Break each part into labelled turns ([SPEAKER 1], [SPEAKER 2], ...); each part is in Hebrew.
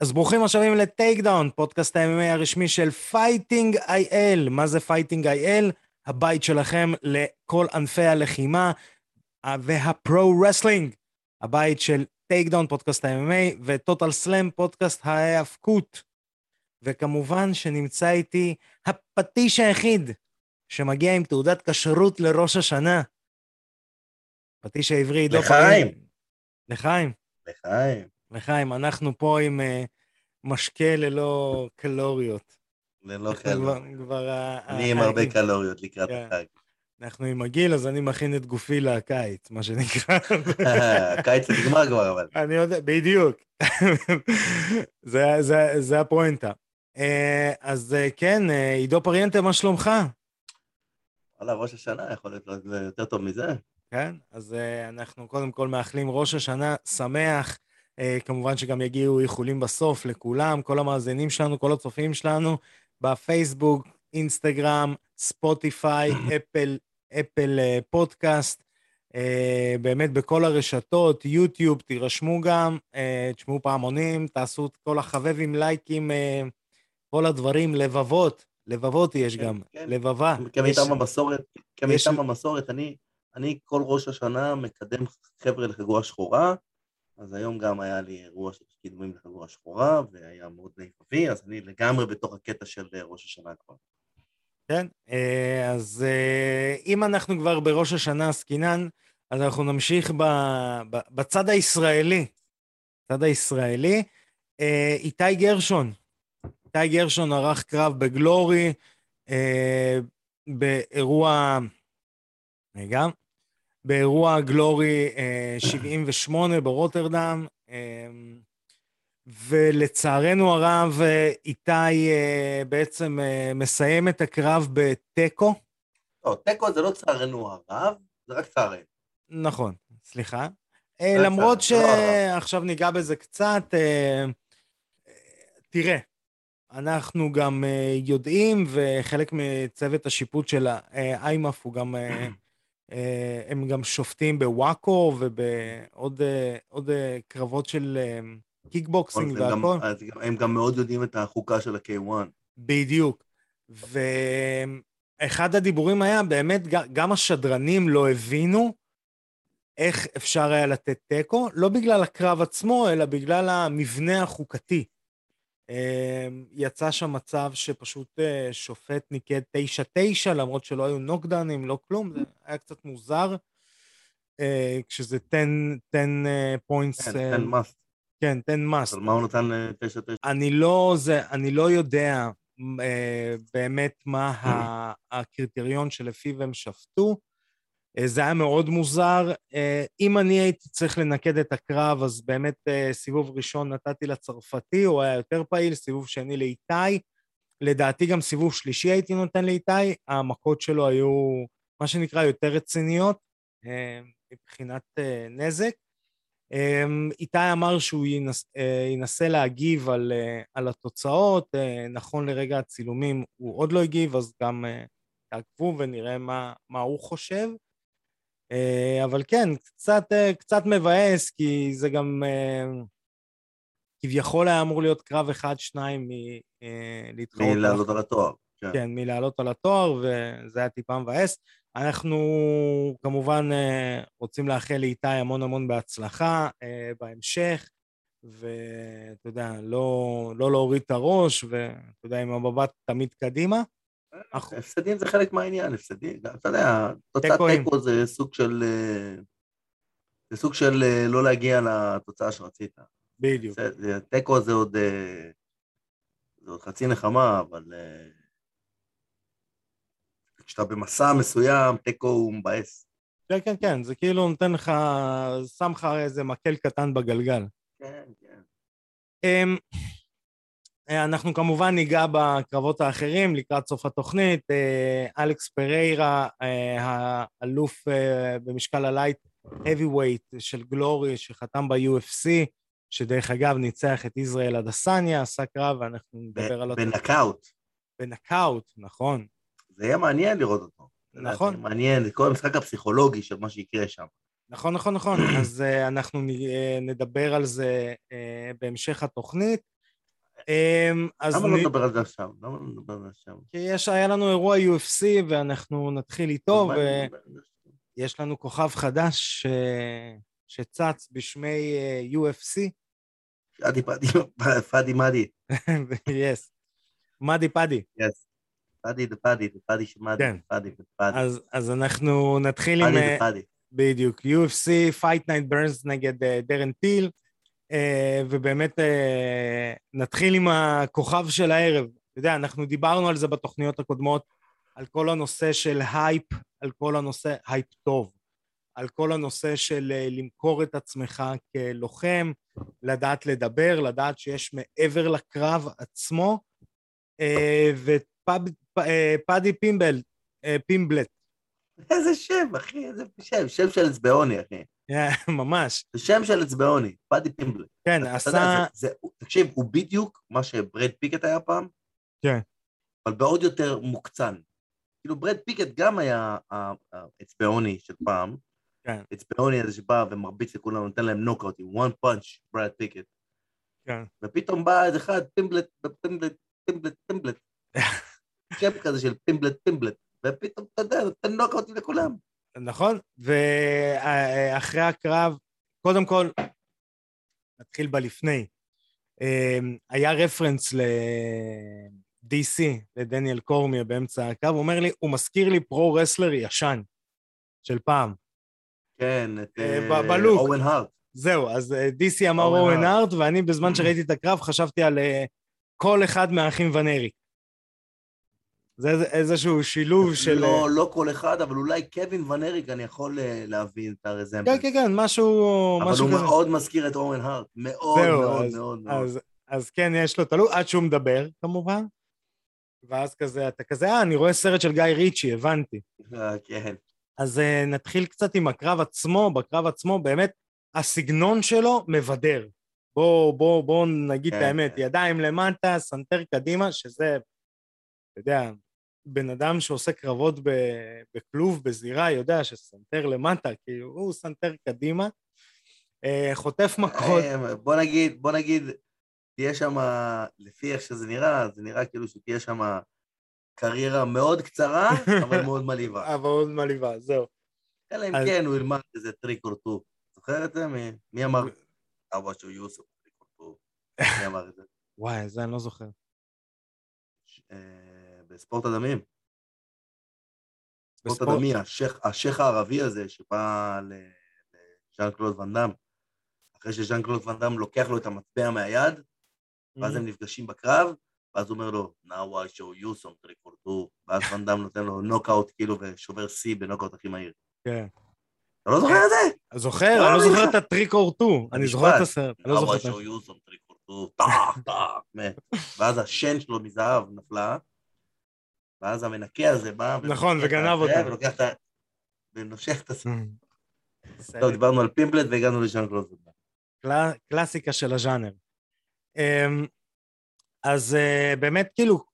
[SPEAKER 1] אז ברוכים השבים ל-Takedown, פודקאסט ה-MMA הרשמי של Fighting IL. מה זה Fighting IL? הבית שלכם לכל ענפי הלחימה וה-pro wrestling. הבית של Takedown, פודקאסט ה-MMA, ו-Total Slam, פודקאסט ההאבקות. וכמובן שנמצא איתי הפטיש היחיד שמגיע עם תעודת כשרות לראש השנה. פטיש העברי, עידו
[SPEAKER 2] לחיים.
[SPEAKER 1] לחיים.
[SPEAKER 2] לחיים.
[SPEAKER 1] לחיים, אנחנו פה עם uh, משקה ללא קלוריות.
[SPEAKER 2] ללא קלוריות.
[SPEAKER 1] כבר- כבר... ה-
[SPEAKER 2] אני עם הרבה קלוריות לקראת
[SPEAKER 1] כן.
[SPEAKER 2] החג.
[SPEAKER 1] אנחנו עם הגיל, אז אני מכין את גופי לקיץ, מה שנקרא.
[SPEAKER 2] הקיץ נגמר כבר, אבל.
[SPEAKER 1] אני יודע, בדיוק. זה, זה, זה הפואנטה. אה, אז אה, כן, אה, עידו פריאנטה, מה שלומך?
[SPEAKER 2] וואלה, ראש השנה יכול להיות יותר טוב מזה.
[SPEAKER 1] כן, אז אנחנו קודם כל מאחלים ראש השנה שמח. Uh, כמובן שגם יגיעו איחולים בסוף לכולם, כל המאזינים שלנו, כל הצופים שלנו, בפייסבוק, אינסטגרם, ספוטיפיי, אפל, אפל uh, פודקאסט, uh, באמת בכל הרשתות, יוטיוב, תירשמו גם, תשמעו פעמונים, תעשו את כל החבבים, לייקים, כל הדברים, לבבות, לבבות יש
[SPEAKER 2] כן,
[SPEAKER 1] גם,
[SPEAKER 2] כן.
[SPEAKER 1] לבבה. יש-
[SPEAKER 2] כמיטב המסורת,
[SPEAKER 1] יש-
[SPEAKER 2] כמיטב המסורת, אני, אני כל ראש השנה מקדם חבר'ה לחגורה שחורה, אז היום גם היה לי אירוע של קידומים לחגורה שחורה, והיה מאוד נאיבי, אז אני לגמרי בתוך הקטע של אה, ראש השנה כבר.
[SPEAKER 1] כן, אה, אז אה, אם אנחנו כבר בראש השנה עסקינן, אז אנחנו נמשיך ב- ב- בצד הישראלי. בצד הישראלי, איתי גרשון. איתי גרשון ערך קרב בגלורי, אה, באירוע, רגע, באירוע גלורי אה, 78 ברוטרדם, אה, ולצערנו הרב, אה, איתי אה, בעצם אה, מסיים את הקרב בתיקו.
[SPEAKER 2] לא, תיקו זה לא צערנו הרב, זה רק צערנו.
[SPEAKER 1] נכון, סליחה. אה, למרות
[SPEAKER 2] לא.
[SPEAKER 1] שעכשיו ניגע בזה קצת, אה, אה, תראה, אנחנו גם אה, יודעים, וחלק מצוות השיפוט של ה-IMMAF הוא גם, אה, אה, הם גם שופטים ב-WAKO ובעוד אה, עוד, אה, קרבות של אה, קיקבוקסינג והכל.
[SPEAKER 2] הם גם מאוד יודעים את החוקה של ה-K1.
[SPEAKER 1] בדיוק. ואחד הדיבורים היה, באמת, גם השדרנים לא הבינו איך אפשר היה לתת תיקו, לא בגלל הקרב עצמו, אלא בגלל המבנה החוקתי. אה, יצא שם מצב שפשוט אה, שופט ניקד 9-9, למרות שלא היו נוקדאונים, לא כלום, זה היה קצת מוזר. אה, כשזה 10 points,
[SPEAKER 2] כן, כן, מה?
[SPEAKER 1] כן, 10 must.
[SPEAKER 2] אבל מה הוא נתן לתשע תשע?
[SPEAKER 1] אני לא, זה, אני לא יודע אה, באמת מה ה- הקריטריון שלפיו הם שפטו. אה, זה היה מאוד מוזר. אה, אם אני הייתי צריך לנקד את הקרב, אז באמת אה, סיבוב ראשון נתתי לצרפתי, הוא היה יותר פעיל, סיבוב שני לאיתי. לדעתי גם סיבוב שלישי הייתי נותן לאיתי, המכות שלו היו מה שנקרא יותר רציניות מבחינת נזק. איתי אמר שהוא ינס, אה, ינסה להגיב על, על התוצאות, נכון לרגע הצילומים הוא עוד לא הגיב, אז גם תעקבו ונראה מה, מה הוא חושב. אה, אבל כן, קצת, אה, קצת מבאס, כי זה גם אה, כביכול היה אמור להיות קרב אחד-שניים מלהתחרות.
[SPEAKER 2] מלעלות על התואר. כן.
[SPEAKER 1] כן, מלעלות על התואר, וזה היה טיפה מבאס. אנחנו כמובן רוצים לאחל לאיתי המון המון בהצלחה בהמשך, ואתה יודע, לא, לא להוריד את הראש, ואתה יודע, עם המבט תמיד קדימה. אנחנו-
[SPEAKER 2] הפסדים זה חלק מהעניין, הפסדים, אתה יודע, תוצאת. תיקו זה סוג של... אה, זה סוג של אה, לא להגיע לתוצאה שרצית.
[SPEAKER 1] בדיוק.
[SPEAKER 2] תיקו זה עוד... אה, זה עוד חצי נחמה, אבל... אה, כשאתה במסע מסוים, תיקו הוא מבאס.
[SPEAKER 1] כן, כן, כן, זה כאילו נותן לך, שם לך איזה מקל קטן בגלגל.
[SPEAKER 2] כן, כן.
[SPEAKER 1] אה, אנחנו כמובן ניגע בקרבות האחרים לקראת סוף התוכנית. אה, אלכס פריירה, אה, האלוף במשקל ה-light heavyweight של Glory, שחתם ב-UFC, שדרך אגב ניצח את ישראל אדסניה, עשה קרב, ואנחנו נדבר על אותו
[SPEAKER 2] בנוקאוט.
[SPEAKER 1] בנוקאוט, נכון.
[SPEAKER 2] זה יהיה מעניין לראות אותו.
[SPEAKER 1] נכון.
[SPEAKER 2] זה מעניין, זה כל המשחק הפסיכולוגי של מה שיקרה שם.
[SPEAKER 1] נכון, נכון, נכון. אז אנחנו נדבר על זה בהמשך התוכנית. אמ, אז
[SPEAKER 2] למה לא נדבר על זה עכשיו? למה לא נדבר על זה עכשיו?
[SPEAKER 1] כי יש, היה לנו אירוע UFC ואנחנו נתחיל איתו? ויש לנו כוכב חדש ש... שצץ בשמי אה, UFC,
[SPEAKER 2] פאדי פאדי, פאדי מאדי.
[SPEAKER 1] יס, מאדי פאדי.
[SPEAKER 2] יס. פאדי דה פאדי, דה פאדי שמאדי,
[SPEAKER 1] כן.
[SPEAKER 2] פאדי דה פאדי.
[SPEAKER 1] אז, אנחנו נתחיל עם...
[SPEAKER 2] פאדי
[SPEAKER 1] אה,
[SPEAKER 2] דה פאדי.
[SPEAKER 1] בדיוק, UFC, Fight Night Burns נגד אה, דרן אה, ובאמת אה, נתחיל עם הכוכב של הערב. אתה יודע, אנחנו דיברנו על זה בתוכניות הקודמות, על כל הנושא של הייפ, על כל הנושא, הייפ טוב, על כל הנושא של אה, למכור את עצמך כלוחם, לדעת לדבר, לדעת שיש מעבר לקרב עצמו, אה, ופאדי פימבל, אה, פימבלט,
[SPEAKER 2] איזה שם, אחי, איזה שם, שם של אצבעוני, אחי.
[SPEAKER 1] ממש,
[SPEAKER 2] זה שם של אצבעוני, פאדי פימבלי.
[SPEAKER 1] כן, עשה...
[SPEAKER 2] תקשיב, הוא בדיוק מה שברד פיקט היה פעם,
[SPEAKER 1] כן.
[SPEAKER 2] אבל בעוד יותר מוקצן. כאילו ברד פיקט גם היה האצבעוני של פעם,
[SPEAKER 1] כן.
[SPEAKER 2] אצבעוני הזה שבא ומרביץ לכולם, נותן להם נוקאוטים, one punch, ברד פיקט.
[SPEAKER 1] כן.
[SPEAKER 2] ופתאום בא איזה אחד, פימבלט, פימבלט, פימבלט, פימבלט. שם כזה של פימבלט, פימבלט. ופתאום, אתה יודע, נותן נוקאוטים לכולם.
[SPEAKER 1] נכון, ואחרי הקרב, קודם כל, נתחיל בלפני. אמ, היה רפרנס ל-DC, לדניאל קורמיה באמצע הקרב, הוא אומר לי, הוא מזכיר לי pro-wrestler ישן של פעם.
[SPEAKER 2] כן, את
[SPEAKER 1] אה,
[SPEAKER 2] אה,
[SPEAKER 1] בלוק.
[SPEAKER 2] אוון הארט.
[SPEAKER 1] זהו, אז אה, DC אמר
[SPEAKER 2] אוון
[SPEAKER 1] אוון
[SPEAKER 2] הארט.
[SPEAKER 1] ואני בזמן שראיתי את הקרב חשבתי על כל אחד מהאחים ון אריק. זה איזשהו שילוב של... אה,
[SPEAKER 2] לא, לא כל אחד, אבל אולי קווין ון אריק, אני יכול אה, להבין את ה resemblance.
[SPEAKER 1] כן, כן, כן, משהו...
[SPEAKER 2] אבל
[SPEAKER 1] משהו
[SPEAKER 2] הוא
[SPEAKER 1] כזה.
[SPEAKER 2] מאוד מזכיר את אוון הארט. מאוד
[SPEAKER 1] זהו,
[SPEAKER 2] מאוד
[SPEAKER 1] אז-
[SPEAKER 2] מאוד מאוד.
[SPEAKER 1] אז, אז כן, יש לו תלוי, עד שהוא מדבר, כמובן. ואז כזה, אתה כזה, אה, אני רואה סרט של גיא ריצ'י, הבנתי.
[SPEAKER 2] אה, כן.
[SPEAKER 1] אז אה, נתחיל קצת עם הקרב עצמו, בקרב עצמו, באמת, הסגנון שלו מבדר. בואו בוא, בוא נגיד את
[SPEAKER 2] כן,
[SPEAKER 1] האמת,
[SPEAKER 2] כן.
[SPEAKER 1] ידיים למטה, סנטר קדימה, שזה, אתה יודע, בן אדם שעושה קרבות בכלוב, בזירה, יודע שסנטר למטה, כאילו, הוא סנטר קדימה, אה, חוטף מכות.
[SPEAKER 2] אה, בוא נגיד, בוא נגיד, תהיה שם, לפי איך שזה נראה, זה נראה כאילו שתהיה שם קריירה מאוד קצרה, אבל מאוד מלהיבה.
[SPEAKER 1] אבל מאוד מלהיבה, זהו.
[SPEAKER 2] אלא אם כן הוא ילמד איזה trick or two. זוכר את זה? מי- מי אמר? אבא שהוא יוסף, trick or two. מי אמר את זה?
[SPEAKER 1] וואי, זה אני לא זוכר.
[SPEAKER 2] בספורט הדמים. ספורט הדמים, השייח- הערבי הזה שבא לז'אן קלוד ואן דאם, אחרי שז'אן קלוד ואן דאם לוקח לו את המטבע מהיד, ואז. הם נפגשים בקרב, ואז הוא אומר לו, now I show you some trick or two, ואז ואן דאם נותן לו נוקאוט כאילו ושובר שיא בנוקאוט הכי מהיר.
[SPEAKER 1] כן.
[SPEAKER 2] אתה לא זוכר את זה?
[SPEAKER 1] זוכר, אני לא זוכר את ה trick or two, אני זוכר את הסרט, אני לא
[SPEAKER 2] now
[SPEAKER 1] זוכר
[SPEAKER 2] I
[SPEAKER 1] את ה...
[SPEAKER 2] show you some trick or two, טאק, טאק, מת. ואז השן שלו מזהב נפלה, ואז המנקה הזה בא,
[SPEAKER 1] נכון, וגנב אותה.
[SPEAKER 2] ולוקח את ה... ונושך את הסרט.
[SPEAKER 1] בסדר.
[SPEAKER 2] טוב, דיברנו על פימבלט והגענו לז'אן קלוד.
[SPEAKER 1] קלאסיקה של הז'אנר. אמ, אז אה, באמת, כאילו,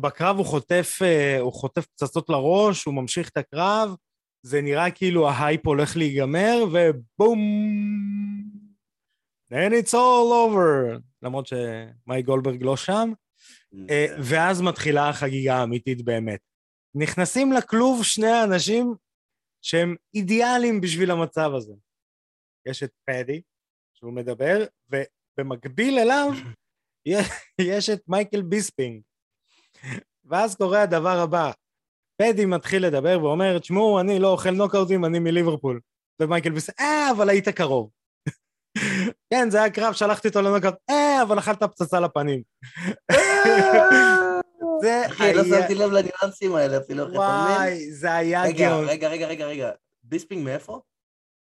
[SPEAKER 1] בקרב הוא חוטף, אה, הוא חוטף פצצות לראש, הוא ממשיך את הקרב, זה נראה כאילו ההייפ הולך להיגמר, ובום! And it's all over! למרות שמאי גולדברג לא שם. אה,
[SPEAKER 2] כן.
[SPEAKER 1] ואז מתחילה החגיגה האמיתית באמת. נכנסים לכלוב שני האנשים שהם אידיאליים בשביל המצב הזה. יש את פדי, שהוא מדבר, ובמקביל אליו יש את מייקל ביספינג. ואז קורה הדבר הבא, פדי מתחיל לדבר ואומר, תשמעו, אני לא אוכל נוקאוטים, אני מליברפול. ומייקל ביספינג, אה, אבל היית קרוב. כן, זה היה קרב, שלחתי אותו לנוקאוט, אה, אבל אכלת פצצה לפנים. זה
[SPEAKER 2] אחי, לא
[SPEAKER 1] היה...
[SPEAKER 2] שמתי לב לניואנסים האלה אפילו.
[SPEAKER 1] וואי, זה היה גאון.
[SPEAKER 2] רגע, רגע, רגע, רגע. ביספינג מאיפה?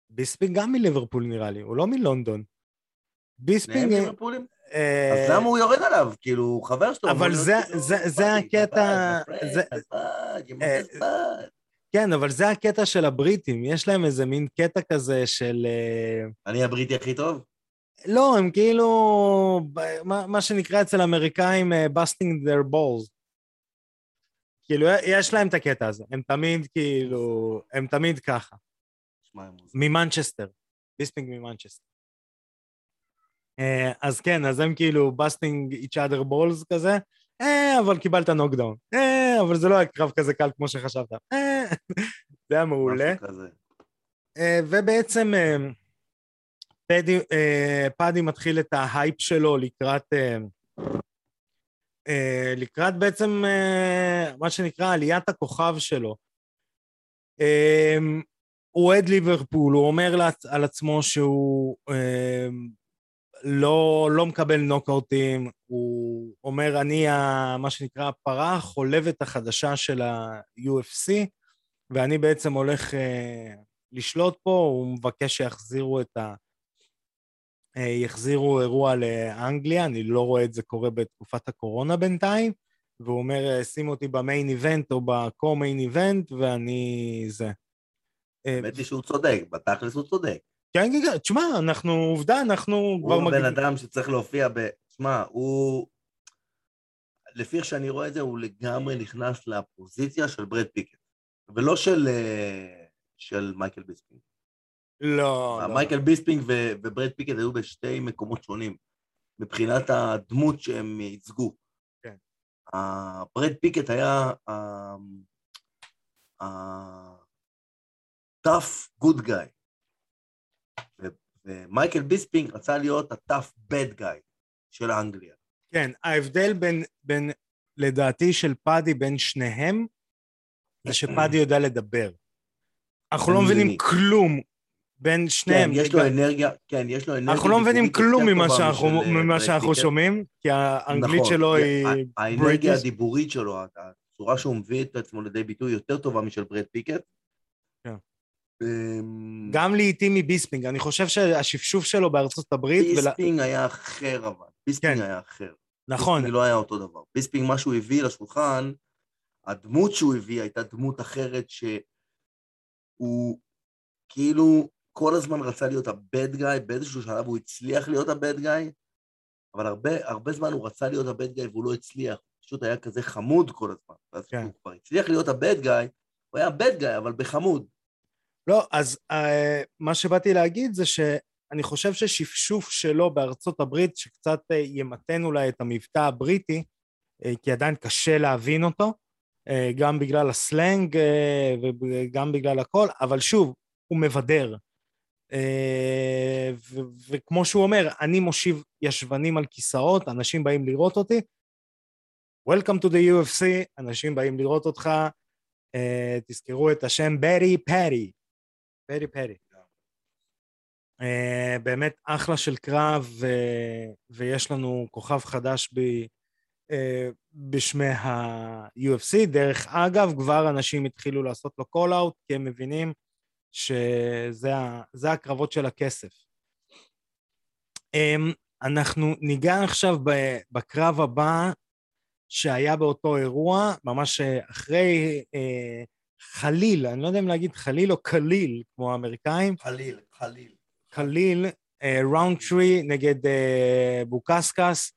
[SPEAKER 1] ביספינג גם מליברפול נראה לי, הוא לא מלונדון. ביספינג... אה,
[SPEAKER 2] אז למה הוא יורד עליו? כאילו, הוא חבר שלו.
[SPEAKER 1] אבל זה- זה- זה הקטע- זה- אה. כן, אבל זה הקטע של הבריטים, יש להם איזה מין קטע כזה של... אה,
[SPEAKER 2] אני הבריטי הכי טוב?
[SPEAKER 1] לא, הם כאילו... מה, מה שנקרא אצל האמריקאים אה, busting their balls. כאילו, יש להם את הקטע הזה, הם תמיד כאילו... הם תמיד ככה. ממנצ'סטר. ביספינג ממנצ'סטר. אה, אז כן, אז הם כאילו busting each other balls כזה, אה, אבל קיבלת knockdown, אה, אבל זה לא היה קרב כזה קל כמו שחשבת, אה, זה היה מעולה. אה, ובעצם פאדי, אה, פאדי מתחיל את ההייפ שלו לקראת, אה, אה, לקראת בעצם אה, מה שנקרא עליית הכוכב שלו. אה, הוא אוהד ליברפול, הוא אומר לעצ- על עצמו שהוא אה, לא, לא מקבל נוקאוטים, הוא אומר, אני ה, מה שנקרא הפרה החולבת החדשה של ה-UFC, ואני בעצם הולך אה, לשלוט פה, הוא מבקש שיחזירו את ה... אה, יחזירו אירוע לאנגליה, אני לא רואה את זה קורה בתקופת הקורונה בינתיים, והוא אומר, אה, שים אותי במיין איבנט או בקו-מיין איבנט, ואני זה. אה,
[SPEAKER 2] האמת היא שהוא צודק, בתכלס הוא צודק.
[SPEAKER 1] כן, כן, כן, תשמע, אנחנו, עובדה, אנחנו כבר
[SPEAKER 2] הוא הבן
[SPEAKER 1] מגיעים.
[SPEAKER 2] אדם שצריך להופיע ב... שמע, הוא... לפי איך שאני רואה את זה, הוא לגמרי נכנס לפוזיציה של ברד פיקט, ולא של, של מייקל ביספינג.
[SPEAKER 1] לא, לא.
[SPEAKER 2] מייקל ביספינג וברד פיקט היו בשתי מקומות שונים, מבחינת הדמות שהם ייצגו.
[SPEAKER 1] כן.
[SPEAKER 2] ברד פיקט היה ה-tough good guy, ו- ומייקל ביספינג רצה להיות ה-tough bad guy של אנגליה.
[SPEAKER 1] כן, ההבדל בין, בין, לדעתי, של פאדי בין שניהם, זה שפאדי יודע לדבר. אנחנו לא מבינים. כלום בין
[SPEAKER 2] כן,
[SPEAKER 1] שניהם.
[SPEAKER 2] יש לו אנרגיה, כן, יש לו אנרגיה
[SPEAKER 1] אנחנו לא מבינים כלום ממה שאנחנו,
[SPEAKER 2] אה,
[SPEAKER 1] ממה שאנחנו. שומעים, כי האנגלית
[SPEAKER 2] נכון,
[SPEAKER 1] שלו היא
[SPEAKER 2] האנרגיה. הדיבורית שלו, הצורה שהוא מביא את עצמו לידי ביטוי יותר טובה משל ברד פיקט.
[SPEAKER 1] כן.
[SPEAKER 2] אמ,
[SPEAKER 1] גם לעיתים מביספינג. אני חושב שהשפשוף שלו בארצות הברית, ול...
[SPEAKER 2] ביספינג היה אחר אבל, ביספינג
[SPEAKER 1] כן.
[SPEAKER 2] היה אחר.
[SPEAKER 1] נכון,
[SPEAKER 2] ביספינג לא היה אותו דבר. ביספינג, מה שהוא הביא לשולחן, הדמות שהוא הביא הייתה דמות אחרת שהוא כאילו כל הזמן רצה להיות ה bad guy, באיזשהו שלב הוא הצליח להיות ה bad guy, אבל הרבה, הרבה זמן הוא רצה להיות הבד גאי והוא לא הצליח, הוא פשוט היה כזה חמוד כל הזמן. ואז
[SPEAKER 1] כן.
[SPEAKER 2] כשהוא כבר הצליח להיות הבד גאי, הוא היה בד גאי, אבל בחמוד.
[SPEAKER 1] לא, אז uh, מה שבאתי להגיד זה שאני חושב ששפשוף שלו בארצות הברית, שקצת uh, ימתן אולי את המבטא הבריטי, uh, כי עדיין קשה להבין אותו, uh, גם בגלל הסלנג uh, וגם בגלל הכל, אבל שוב, הוא מבדר. Uh, ו- וכמו שהוא אומר, אני מושיב ישבנים על כיסאות, אנשים באים לראות אותי. Welcome to the UFC, אנשים באים לראות אותך, uh, תזכרו את השם ברי פרי. פרי פרי. Uh, באמת אחלה של קרב, ו... ויש לנו כוכב חדש ב... uh, בשמי ה-UFC. דרך אגב, כבר אנשים התחילו לעשות לו out, כי הם מבינים שזה הקרבות של הכסף. אמ, אנחנו ניגע עכשיו. בקרב הבא שהיה באותו אירוע, ממש אחרי אה, חליל, אני לא יודע אם להגיד חליל או קליל, כמו האמריקאים,
[SPEAKER 2] חליל, חליל.
[SPEAKER 1] קליל, ראונטרי נגד אה, בוקאוסקס.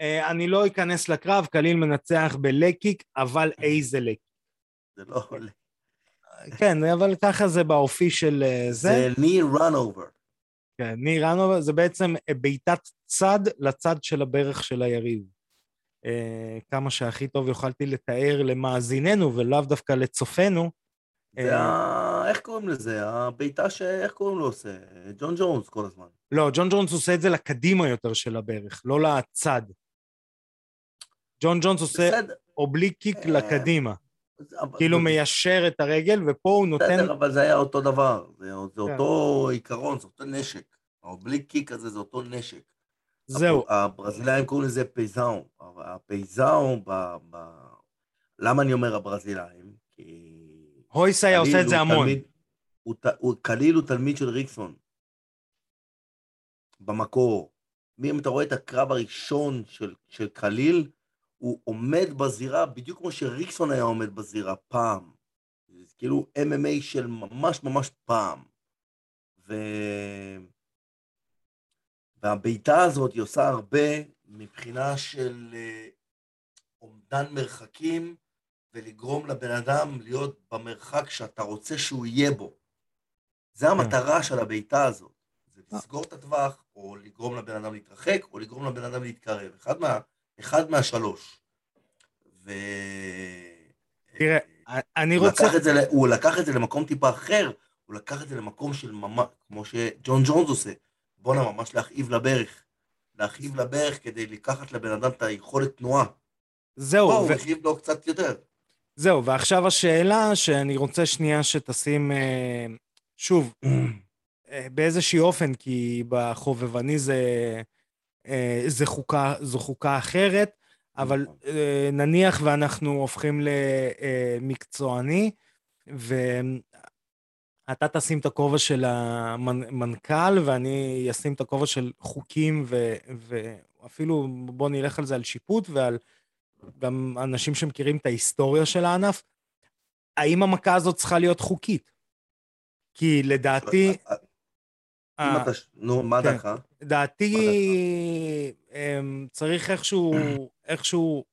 [SPEAKER 1] אה, אני לא אכנס לקרב, קליל מנצח ב leg kick, אבל איזה leg.
[SPEAKER 2] זה לא עולה.
[SPEAKER 1] כן, אבל ככה זה באופי של אה, זה.
[SPEAKER 2] זה ניר רן אובר.
[SPEAKER 1] כן, ניר רנובר זה בעצם אה, בעיטת צד לצד של הברך של היריב. אה, כמה שהכי טוב יכולתי לתאר למאזיננו ולאו דווקא לצופינו.
[SPEAKER 2] זה
[SPEAKER 1] אה,
[SPEAKER 2] ה... איך קוראים לזה? הבעיטה ש... איך קוראים לו עושה? ג'ון ג'ונס כל הזמן.
[SPEAKER 1] לא, ג'ון ג'ונס עושה את זה לקדימה יותר של הברך, לא לצד. ג'ון ג'ונס עושה
[SPEAKER 2] בסדר,
[SPEAKER 1] oblique kick
[SPEAKER 2] אה,
[SPEAKER 1] לקדימה. כאילו מיישר את הרגל, ופה הוא נותן...
[SPEAKER 2] בסדר, אבל זה היה אותו דבר. זה, זה
[SPEAKER 1] כן.
[SPEAKER 2] אותו עיקרון, זה אותו נשק. ה oblique kick הזה זה אותו נשק.
[SPEAKER 1] זהו,
[SPEAKER 2] הברזילאים קוראים לזה pisão. ה pisão, ב... ב... למה אני אומר הברזילאים? כי...
[SPEAKER 1] הויס היה עושה את זה המון.
[SPEAKER 2] תלמיד- הוא הוא- כאילו הוא תלמיד של ריקסון. במקור. אם אתה רואה את הקרב הראשון של, של קליל, הוא עומד בזירה בדיוק כמו שריקסון היה עומד בזירה פעם. זה כאילו MMA של ממש ממש פעם. ו... והבעיטה הזאת היא עושה הרבה מבחינה של אה, אומדן מרחקים ולגרום לבן אדם להיות במרחק שאתה רוצה שהוא יהיה בו. זה המטרה של הבעיטה הזאת. זה זה לסגור את הטווח, או לגרום לבן אדם להתרחק, או לגרום לבן אדם להתקרב. אחד, מה, אחד מהשלוש. ו...
[SPEAKER 1] תראה, אני
[SPEAKER 2] הוא
[SPEAKER 1] רוצה...
[SPEAKER 2] לקח, את זה, הוא לקח את זה למקום טיפה אחר, הוא לקח את זה למקום של ממש, כמו שג'ון ג'ונס עושה. בואנה, ממש להכאיב לברך. להכאיב לברך כדי לקחת לבן אדם את היכולת תנועה.
[SPEAKER 1] זהו,
[SPEAKER 2] פה
[SPEAKER 1] ו-
[SPEAKER 2] הוא הכאיב לו קצת יותר.
[SPEAKER 1] זהו, ועכשיו השאלה שאני רוצה שנייה שתשים, אה, שוב, אה, באיזשהי אופן, כי בחובבני זה, אה, זה חוקה, זו חוקה אחרת, אבל
[SPEAKER 2] נכון.
[SPEAKER 1] אה, נניח ואנחנו הופכים למקצועני, ואתה תשים את הכובע של המנכ"ל, ואני אשים את הכובע של חוקים, ו, ואפילו בוא נלך על זה על שיפוט ועל גם אנשים שמכירים את ההיסטוריה של הענף. האם המכה הזאת צריכה להיות חוקית? כי לדעתי... אה,
[SPEAKER 2] אתה... נו, מה
[SPEAKER 1] כן.
[SPEAKER 2] דעתך?
[SPEAKER 1] דעתי אמ, צריך איכשהו, איכשהו,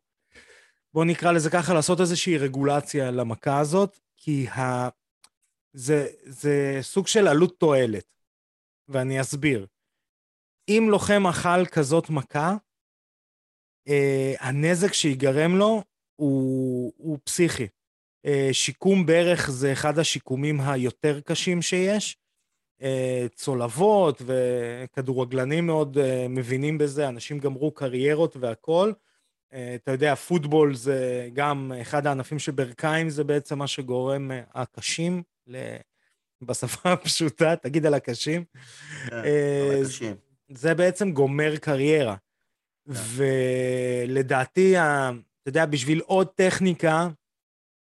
[SPEAKER 1] בוא נקרא לזה ככה, לעשות איזושהי רגולציה למכה הזאת, כי ה... זה, זה סוג של עלות תועלת, ואני אסביר. אם לוחם אכל כזאת מכה, אה, הנזק שיגרם לו הוא, הוא פסיכי. אה, שיקום ברך זה אחד השיקומים היותר קשים שיש. אה, צולבות וכדורגלנים מאוד אה, מבינים בזה, אנשים גמרו קריירות והכול. אה, אתה יודע, פוטבול זה גם אחד הענפים שברכיים זה בעצם מה שגורם הקשים, בשפה הפשוטה, תגיד על הקשים.
[SPEAKER 2] כן,
[SPEAKER 1] אה,
[SPEAKER 2] אבל קשים.
[SPEAKER 1] זה בעצם גומר קריירה. ולדעתי, ה- אתה יודע, בשביל עוד טכניקה,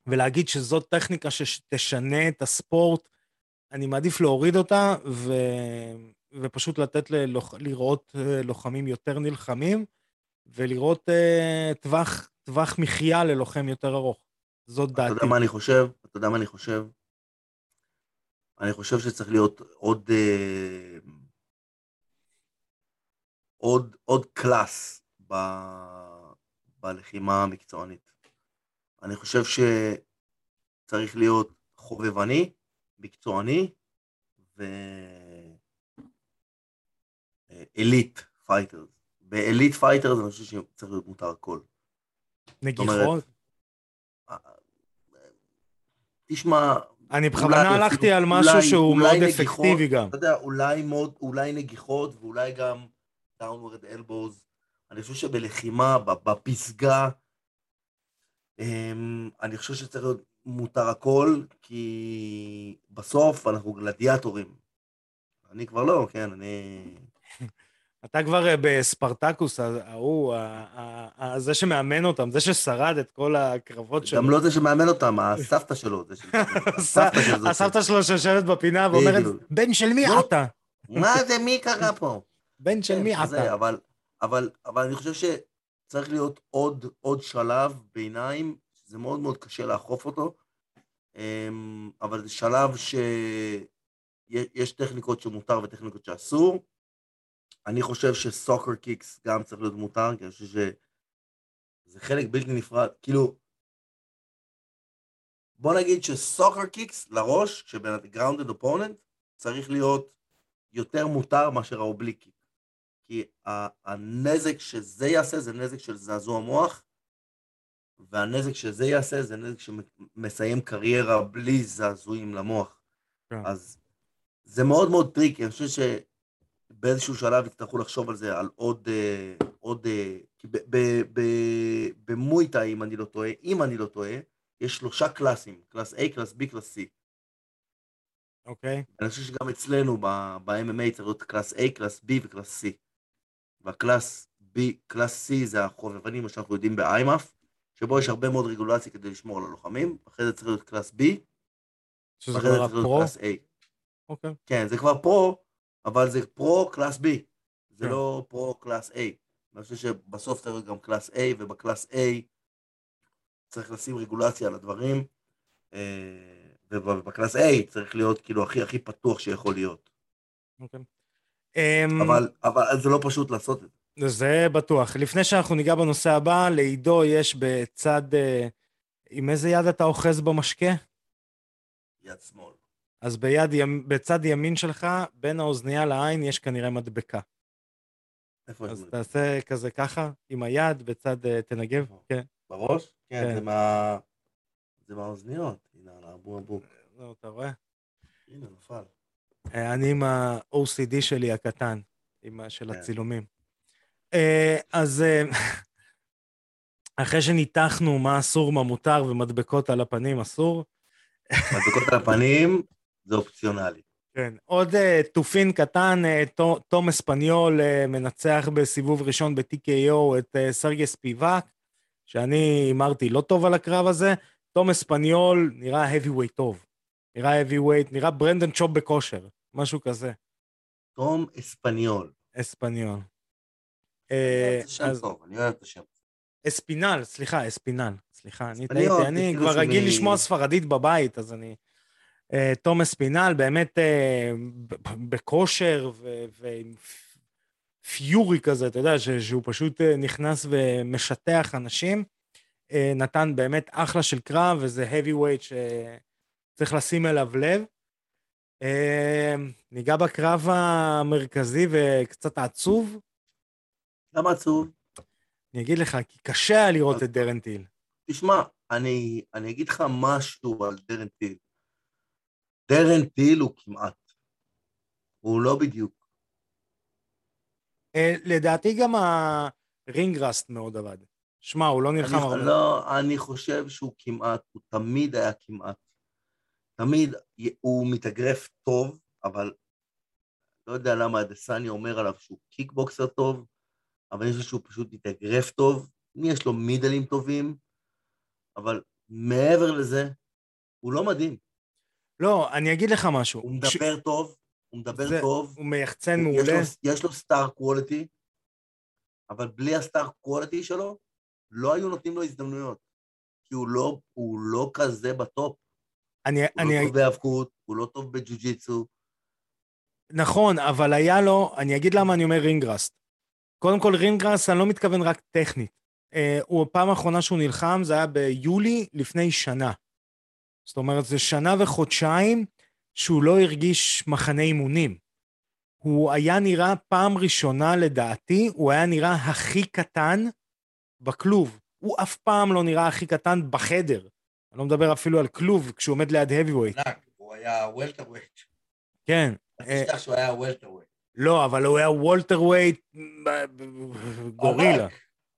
[SPEAKER 1] ולהגיד שזאת טכניקה שתשנה את הספורט, אני מעדיף להוריד אותה ו... ופשוט לתת ללוח... לראות אה, לוחמים יותר נלחמים, ולראות uh, טווח, טווח מחיה ללוחם יותר ארוך. זאת
[SPEAKER 2] אתה יודע
[SPEAKER 1] דעתי.
[SPEAKER 2] מה אני חושב? אתה יודע מה אני חושב? אני חושב שצריך להיות עוד... אה, עוד, עוד class ב, בלחימה המקצוענית. אני חושב שצריך להיות חובבני, מקצועני ו elite fighters. ב elite fighters אני חושב שצריך להיות מותר הכל.
[SPEAKER 1] נגיחות?
[SPEAKER 2] תשמע,
[SPEAKER 1] אני בכוונה הלכתי
[SPEAKER 2] אפילו-
[SPEAKER 1] על משהו
[SPEAKER 2] אולי-
[SPEAKER 1] שהוא
[SPEAKER 2] אולי
[SPEAKER 1] מאוד
[SPEAKER 2] נגיחות,
[SPEAKER 1] אפקטיבי גם.
[SPEAKER 2] אתה יודע, אולי מאוד, אולי נגיחות ואולי גם downward elbows. אני חושב שבלחימה, בפסגה, אמ, אני חושב שצריך להיות מותר הכל, כי בסוף אנחנו גלדיאטורים. אני כבר לא, כן, אני...
[SPEAKER 1] אתה כבר אה, בספרטקוס, ההוא, זה שמאמן אותם, זה ששרד את כל הקרבות שלו.
[SPEAKER 2] גם לא זה שמאמן אותם, הסבתא שלו. הסבתא
[SPEAKER 1] שלו שיושבת בפינה ואומרת. בן של מי
[SPEAKER 2] לא.
[SPEAKER 1] אתה?
[SPEAKER 2] מה זה, מי קרה פה?
[SPEAKER 1] בן של
[SPEAKER 2] כן,
[SPEAKER 1] מי אתה?
[SPEAKER 2] אבל, אני חושב שצריך להיות עוד שלב ביניים, זה מאוד מאוד קשה לאכוף אותו, אמ, אבל זה שלב שיש טכניקות שמותר וטכניקות שאסור. אני חושב ש soccer kicks גם צריך להיות מותר, כי אני חושב שזה חלק בלתי נפרד, כאילו, בוא נגיד ש soccer kicks לראש, כש on grounded opponent, צריך להיות יותר מותר מאשר ה oblique kick. כי הנזק שזה יעשה זה נזק של זעזוע מוח, והנזק שזה יעשה זה נזק שמסיים קריירה בלי זעזועים למוח.
[SPEAKER 1] כן.
[SPEAKER 2] אז זה מאוד מאוד tricky, אני חושב שבאיזשהו שלב יצטרכו לחשוב על זה, על עוד... אה, עוד אה, כי ב- ב- ב- במואי תאי, אם אני לא טועה, אם אני לא טועה, יש שלושה קלאסים, class A, class B, class C.
[SPEAKER 1] אוקיי?
[SPEAKER 2] אני חושב שגם אצלנו ב-MMA צריך להיות class A, class B ו class C. וה class B, class C זה החובבנים, מה שאנחנו יודעים באיימאף, שבו יש הרבה מאוד רגולציה כדי לשמור על הלוחמים, אחרי זה צריך להיות class B,
[SPEAKER 1] שזה
[SPEAKER 2] ואחרי זה
[SPEAKER 1] כבר
[SPEAKER 2] צריך להיות
[SPEAKER 1] ה
[SPEAKER 2] pro? class A.
[SPEAKER 1] אוקיי.
[SPEAKER 2] כן, זה כבר pro, אבל זה pro class B, זה
[SPEAKER 1] כן.
[SPEAKER 2] לא pro class A. אני חושב שבסוף צריך להיות גם class A, וב class A צריך לשים רגולציה על הדברים, אה, וב class A צריך להיות כאילו הכי הכי פתוח שיכול להיות.
[SPEAKER 1] אוקיי. אמ,
[SPEAKER 2] אבל, אבל זה לא פשוט לעשות את זה.
[SPEAKER 1] זה בטוח. לפני שאנחנו ניגע בנושא הבא, לעידו יש בצד... אה, עם איזה יד אתה אוחז במשקה?
[SPEAKER 2] יד שמאל.
[SPEAKER 1] אז ביד, בצד ימין שלך, בין האוזנייה לעין, יש כנראה מדבקה.
[SPEAKER 2] איפה
[SPEAKER 1] אז? תעשה כזה ככה, עם היד, בצד אה, תנגב,
[SPEAKER 2] איפה?
[SPEAKER 1] כן.
[SPEAKER 2] בראש? כן,
[SPEAKER 1] כן.
[SPEAKER 2] זה מה... זה מהאוזניות. הנה, על האבו אבו.
[SPEAKER 1] זהו, אתה רואה?
[SPEAKER 2] הנה, נפל.
[SPEAKER 1] אה, אני עם ה-OCD שלי הקטן, עם של
[SPEAKER 2] כן.
[SPEAKER 1] הצילומים. אה, אז אה, אחרי שניתחנו מה אסור, מה מותר, ומדבקות על הפנים אסור,
[SPEAKER 2] מדבקות על הפנים זה אופציונלי.
[SPEAKER 1] כן. עוד אה, תופין קטן, תו- תום אספניול מנצח בסיבוב ראשון ב-TKO את סרגי ספיבק, שאני הימרתי לא טוב על הקרב הזה. תום אספניול נראה heavyweight טוב. נראה heavyweight, נראה ברנדן צ'ופ בכושר, משהו כזה.
[SPEAKER 2] תום אספניול.
[SPEAKER 1] אספניול. אה,
[SPEAKER 2] זה שם
[SPEAKER 1] אז
[SPEAKER 2] טוב, אני אוהב את השם.
[SPEAKER 1] אספינל, סליחה, אספינל. סליחה, אני טעיתי,
[SPEAKER 2] זה
[SPEAKER 1] אני
[SPEAKER 2] כאילו
[SPEAKER 1] כבר רגיל לשמוע ספרדית בבית, אז אני... אה, תום אספינל באמת אה, בכושר ועם פיורי כזה, אתה יודע, שהוא פשוט אה, נכנס ומשטח אנשים. אה, נתן באמת אחלה של קרב, וזה heavyweight שצריך לשים אליו לב. אה, ניגע בקרב המרכזי וקצת עצוב.
[SPEAKER 2] למה עצוב?
[SPEAKER 1] אני אגיד לך, כי קשה היה לראות את דרן טיל.
[SPEAKER 2] תשמע, אני, אני אגיד לך משהו על דרן טיל. דרן טיל הוא כמעט. הוא לא בדיוק.
[SPEAKER 1] אה, לדעתי גם הרינגראסט מאוד עבד. שמע, הוא לא נלחם הרבה.
[SPEAKER 2] לא, אני חושב שהוא כמעט, הוא תמיד היה כמעט. תמיד הוא מתאגרף טוב, אבל לא יודע למה הדסניה אומר עליו שהוא קיקבוקסר טוב, אבל אני חושב שהוא פשוט מתאגרף טוב. יש לו מידלים טובים, אבל מעבר לזה, הוא לא מדהים.
[SPEAKER 1] לא, אני אגיד לך משהו.
[SPEAKER 2] הוא
[SPEAKER 1] ש-
[SPEAKER 2] מדבר טוב, הוא מדבר
[SPEAKER 1] זה-
[SPEAKER 2] טוב,
[SPEAKER 1] הוא מייחצן
[SPEAKER 2] יש
[SPEAKER 1] מעולה.
[SPEAKER 2] לו, יש לו סטאר קוולטי, אבל בלי הסטאר קוולטי שלו, לא היו נותנים לו הזדמנויות. כי הוא לא, הוא לא כזה ב top.
[SPEAKER 1] אני,
[SPEAKER 2] הוא
[SPEAKER 1] אני,
[SPEAKER 2] לא טוב בהיאבקות, הוא לא טוב בג'ו-ג'יצו.
[SPEAKER 1] נכון, אבל היה לו, אני אגיד למה אני אומר ring rust. קודם כל, ring rust, אני לא מתכוון רק טכנית. אה, הוא, הפעם האחרונה שהוא נלחם, זה היה ביולי לפני שנה. זאת אומרת, זה שנה וחודשיים שהוא לא הרגיש מחנה אימונים. הוא היה נראה פעם ראשונה, לדעתי, הוא היה נראה הכי קטן בכלוב. הוא אף פעם לא נראה הכי קטן בחדר. אני לא מדבר אפילו על כלוב כשהוא עומד ליד heavyweight.
[SPEAKER 2] הוא היה welterweight.
[SPEAKER 1] כן.
[SPEAKER 2] אל
[SPEAKER 1] אה,
[SPEAKER 2] תשכח שהוא היה welterweight.
[SPEAKER 1] לא, אבל הוא היה welterweight גורילה.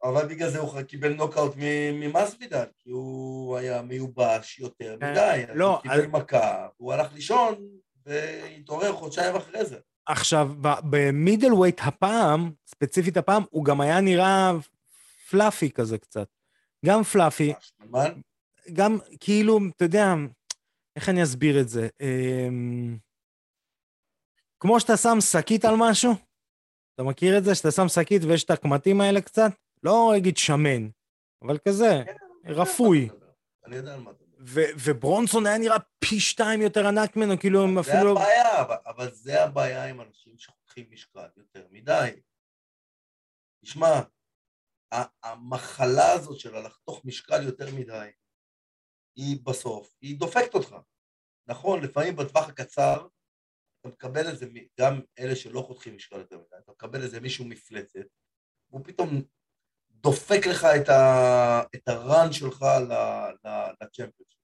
[SPEAKER 2] אבל בגלל זה הוא קיבל נוקאוט מ- ממסבידל, כי הוא היה מיובש יותר
[SPEAKER 1] אה,
[SPEAKER 2] מדי. אז
[SPEAKER 1] לא,
[SPEAKER 2] הוא קיבל מכה, הוא הלך לישון, והתעורר חודשיים אחרי זה.
[SPEAKER 1] עכשיו, במידל ווייט הפעם, ספציפית הפעם, הוא גם היה נראה פלאפי כזה קצת. גם פלאפי? גם כאילו, אתה יודע, איך אני אסביר את זה? כמו שאתה שם שקית על משהו, אתה מכיר את זה? שאתה שם שקית ויש את הקמטים האלה קצת? לא אגיד שמן, אבל כזה, רפוי.
[SPEAKER 2] אני יודע על מה אתה מדבר.
[SPEAKER 1] וברונסון היה נראה פי שתיים יותר ענק ממנו, כאילו הם
[SPEAKER 2] זה
[SPEAKER 1] אפילו... לא-
[SPEAKER 2] הבעיה, אבל- זה הבעיה עם אנשים שחותכים משקל יותר מדי. תשמע, המחלה הזאת של לחתוך משקל יותר מדי, היא בסוף, היא דופקת אותך. נכון, לפעמים בטווח הקצר, אתה מקבל איזה, גם אלה שלא חותכים משקל יותר מדי, אתה מקבל איזה מישהו מפלצת, והוא פתאום דופק לך את, ה, את הרן שלך לצ'מפיונשיפ.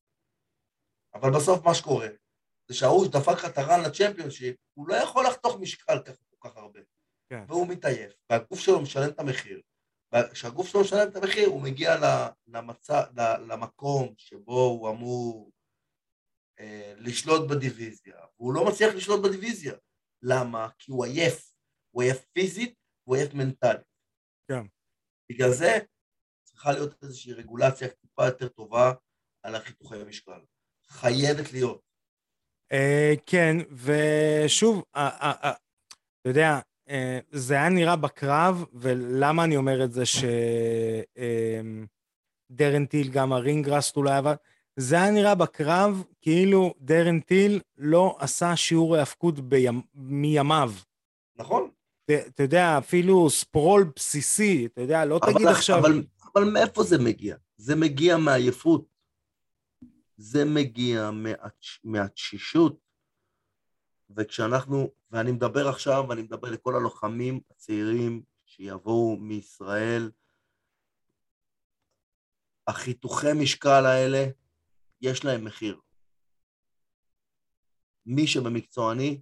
[SPEAKER 2] אבל בסוף מה שקורה, זה שההוא שדפק לך את הרן לצ'מפיונשיפ, הוא לא יכול לחתוך משקל ככה כל כך הרבה.
[SPEAKER 1] כן.
[SPEAKER 2] והוא מתעייף, והגוף שלו משלם את המחיר. וכשהגוף שלו משלם את המחיר, הוא מגיע ל- למצע, ל- למקום שבו הוא אמור אה, לשלוט בדיוויזיה, והוא לא מצליח לשלוט בדיוויזיה. למה? כי הוא עייף. הוא עייף פיזית, הוא עייף מנטלית.
[SPEAKER 1] כן.
[SPEAKER 2] בגלל זה צריכה להיות איזושהי רגולציה טיפה יותר טובה על החיתוכי משקל. חייבת להיות.
[SPEAKER 1] אה, כן, ושוב, אתה יודע, אה, זה היה נראה בקרב, ולמה אני אומר את זה שדרן טיל, גם הרינגראסט אולי עבד, זה היה נראה בקרב כאילו דרן טיל לא עשה שיעור היאבקות בימ... מימיו.
[SPEAKER 2] נכון?
[SPEAKER 1] אתה- יודע, אפילו ספרול בסיסי, אתה יודע, לא תגיד
[SPEAKER 2] אבל,
[SPEAKER 1] עכשיו...
[SPEAKER 2] אבל, אבל מאיפה זה מגיע? זה מגיע מעייפות. זה מגיע מהתש, מהתשישות. וכשאנחנו, ואני מדבר עכשיו, ואני מדבר לכל הלוחמים הצעירים שיבואו מישראל, החיתוכי משקל האלה, יש להם מחיר. מי שבמקצועני,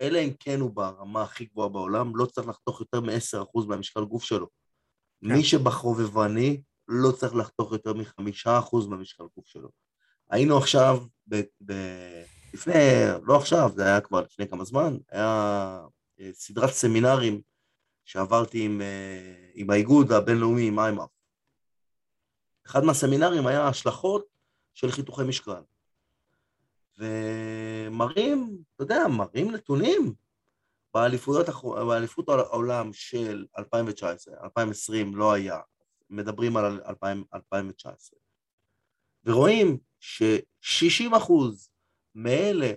[SPEAKER 2] אלא אם כן הוא ברמה הכי גבוהה בעולם, לא צריך לחתוך יותר מ-10% מהמשקל גוף שלו. כן. מי שבחובבני, לא צריך לחתוך יותר מ-5% מהמשקל גוף שלו. היינו עכשיו, ב- ב- לפני, לא עכשיו, זה היה כבר לפני כמה זמן, היה אה, סדרת סמינרים שעברתי עם, אה, עם האיגוד הבינלאומי, עם איימאף. אחד מהסמינרים היה השלכות של חיתוכי משקל. ומראים, אתה יודע, מראים נתונים באליפויות, באליפות העולם של 2019, 2020 לא היה, מדברים על 2019, ורואים ש-60 אחוז מאלה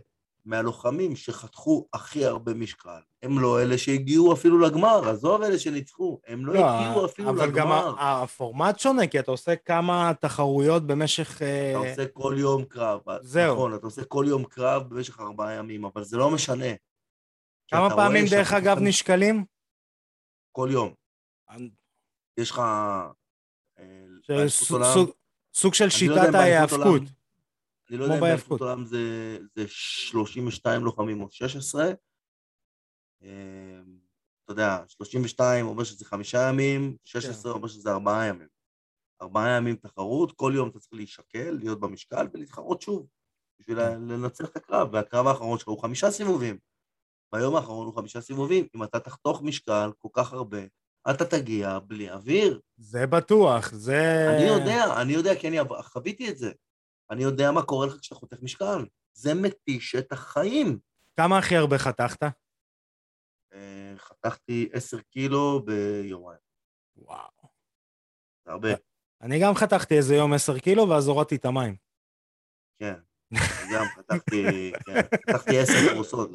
[SPEAKER 2] מהלוחמים שחתכו הכי הרבה משקל, הם לא אלה שהגיעו אפילו לגמר, עזוב אלה שניצחו, הם לא, לא הגיעו אפילו
[SPEAKER 1] אבל
[SPEAKER 2] לגמר.
[SPEAKER 1] אבל גם הפורמט שונה, כי אתה עושה כמה תחרויות במשך...
[SPEAKER 2] אה, אתה עושה כל יום קרב. זהו. נכון, אתה עושה כל יום קרב במשך ארבעה ימים, אבל זה לא משנה.
[SPEAKER 1] כמה פעמים, דרך אגב, פעמים... נשקלים?
[SPEAKER 2] כל יום. אני... יש לך...
[SPEAKER 1] אה, סוג, סוג של שיטת ההיאבקות.
[SPEAKER 2] אני לא יודע אם באליפות עולם זה, זה 32 לוחמים או 16. אמ, אתה יודע, 32 אומר שזה חמישה ימים, 16 כן. אומר שזה ארבעה ימים. ארבעה ימים תחרות, כל יום אתה צריך להישקל, להיות במשקל ולהתחרות שוב, בשביל כן. לנצח את הקרב, והקרב האחרון שלך הוא חמישה סיבובים. ביום האחרון הוא חמישה סיבובים, אם אתה תחתוך משקל כל כך הרבה, אתה תגיע בלי אוויר.
[SPEAKER 1] זה בטוח, זה...
[SPEAKER 2] אני יודע, אני יודע, כי אני חוויתי את זה. אני יודע מה קורה לך כשאתה חותך משקל. זה מתיש את החיים.
[SPEAKER 1] כמה הכי הרבה חתכת?
[SPEAKER 2] אה, חתכתי עשר קילו ביומיים.
[SPEAKER 1] וואו.
[SPEAKER 2] זה הרבה.
[SPEAKER 1] אני גם חתכתי איזה יום עשר קילו ואז הורדתי את המים.
[SPEAKER 2] כן, גם חתכתי, כן, חתכתי עשר פרוסות.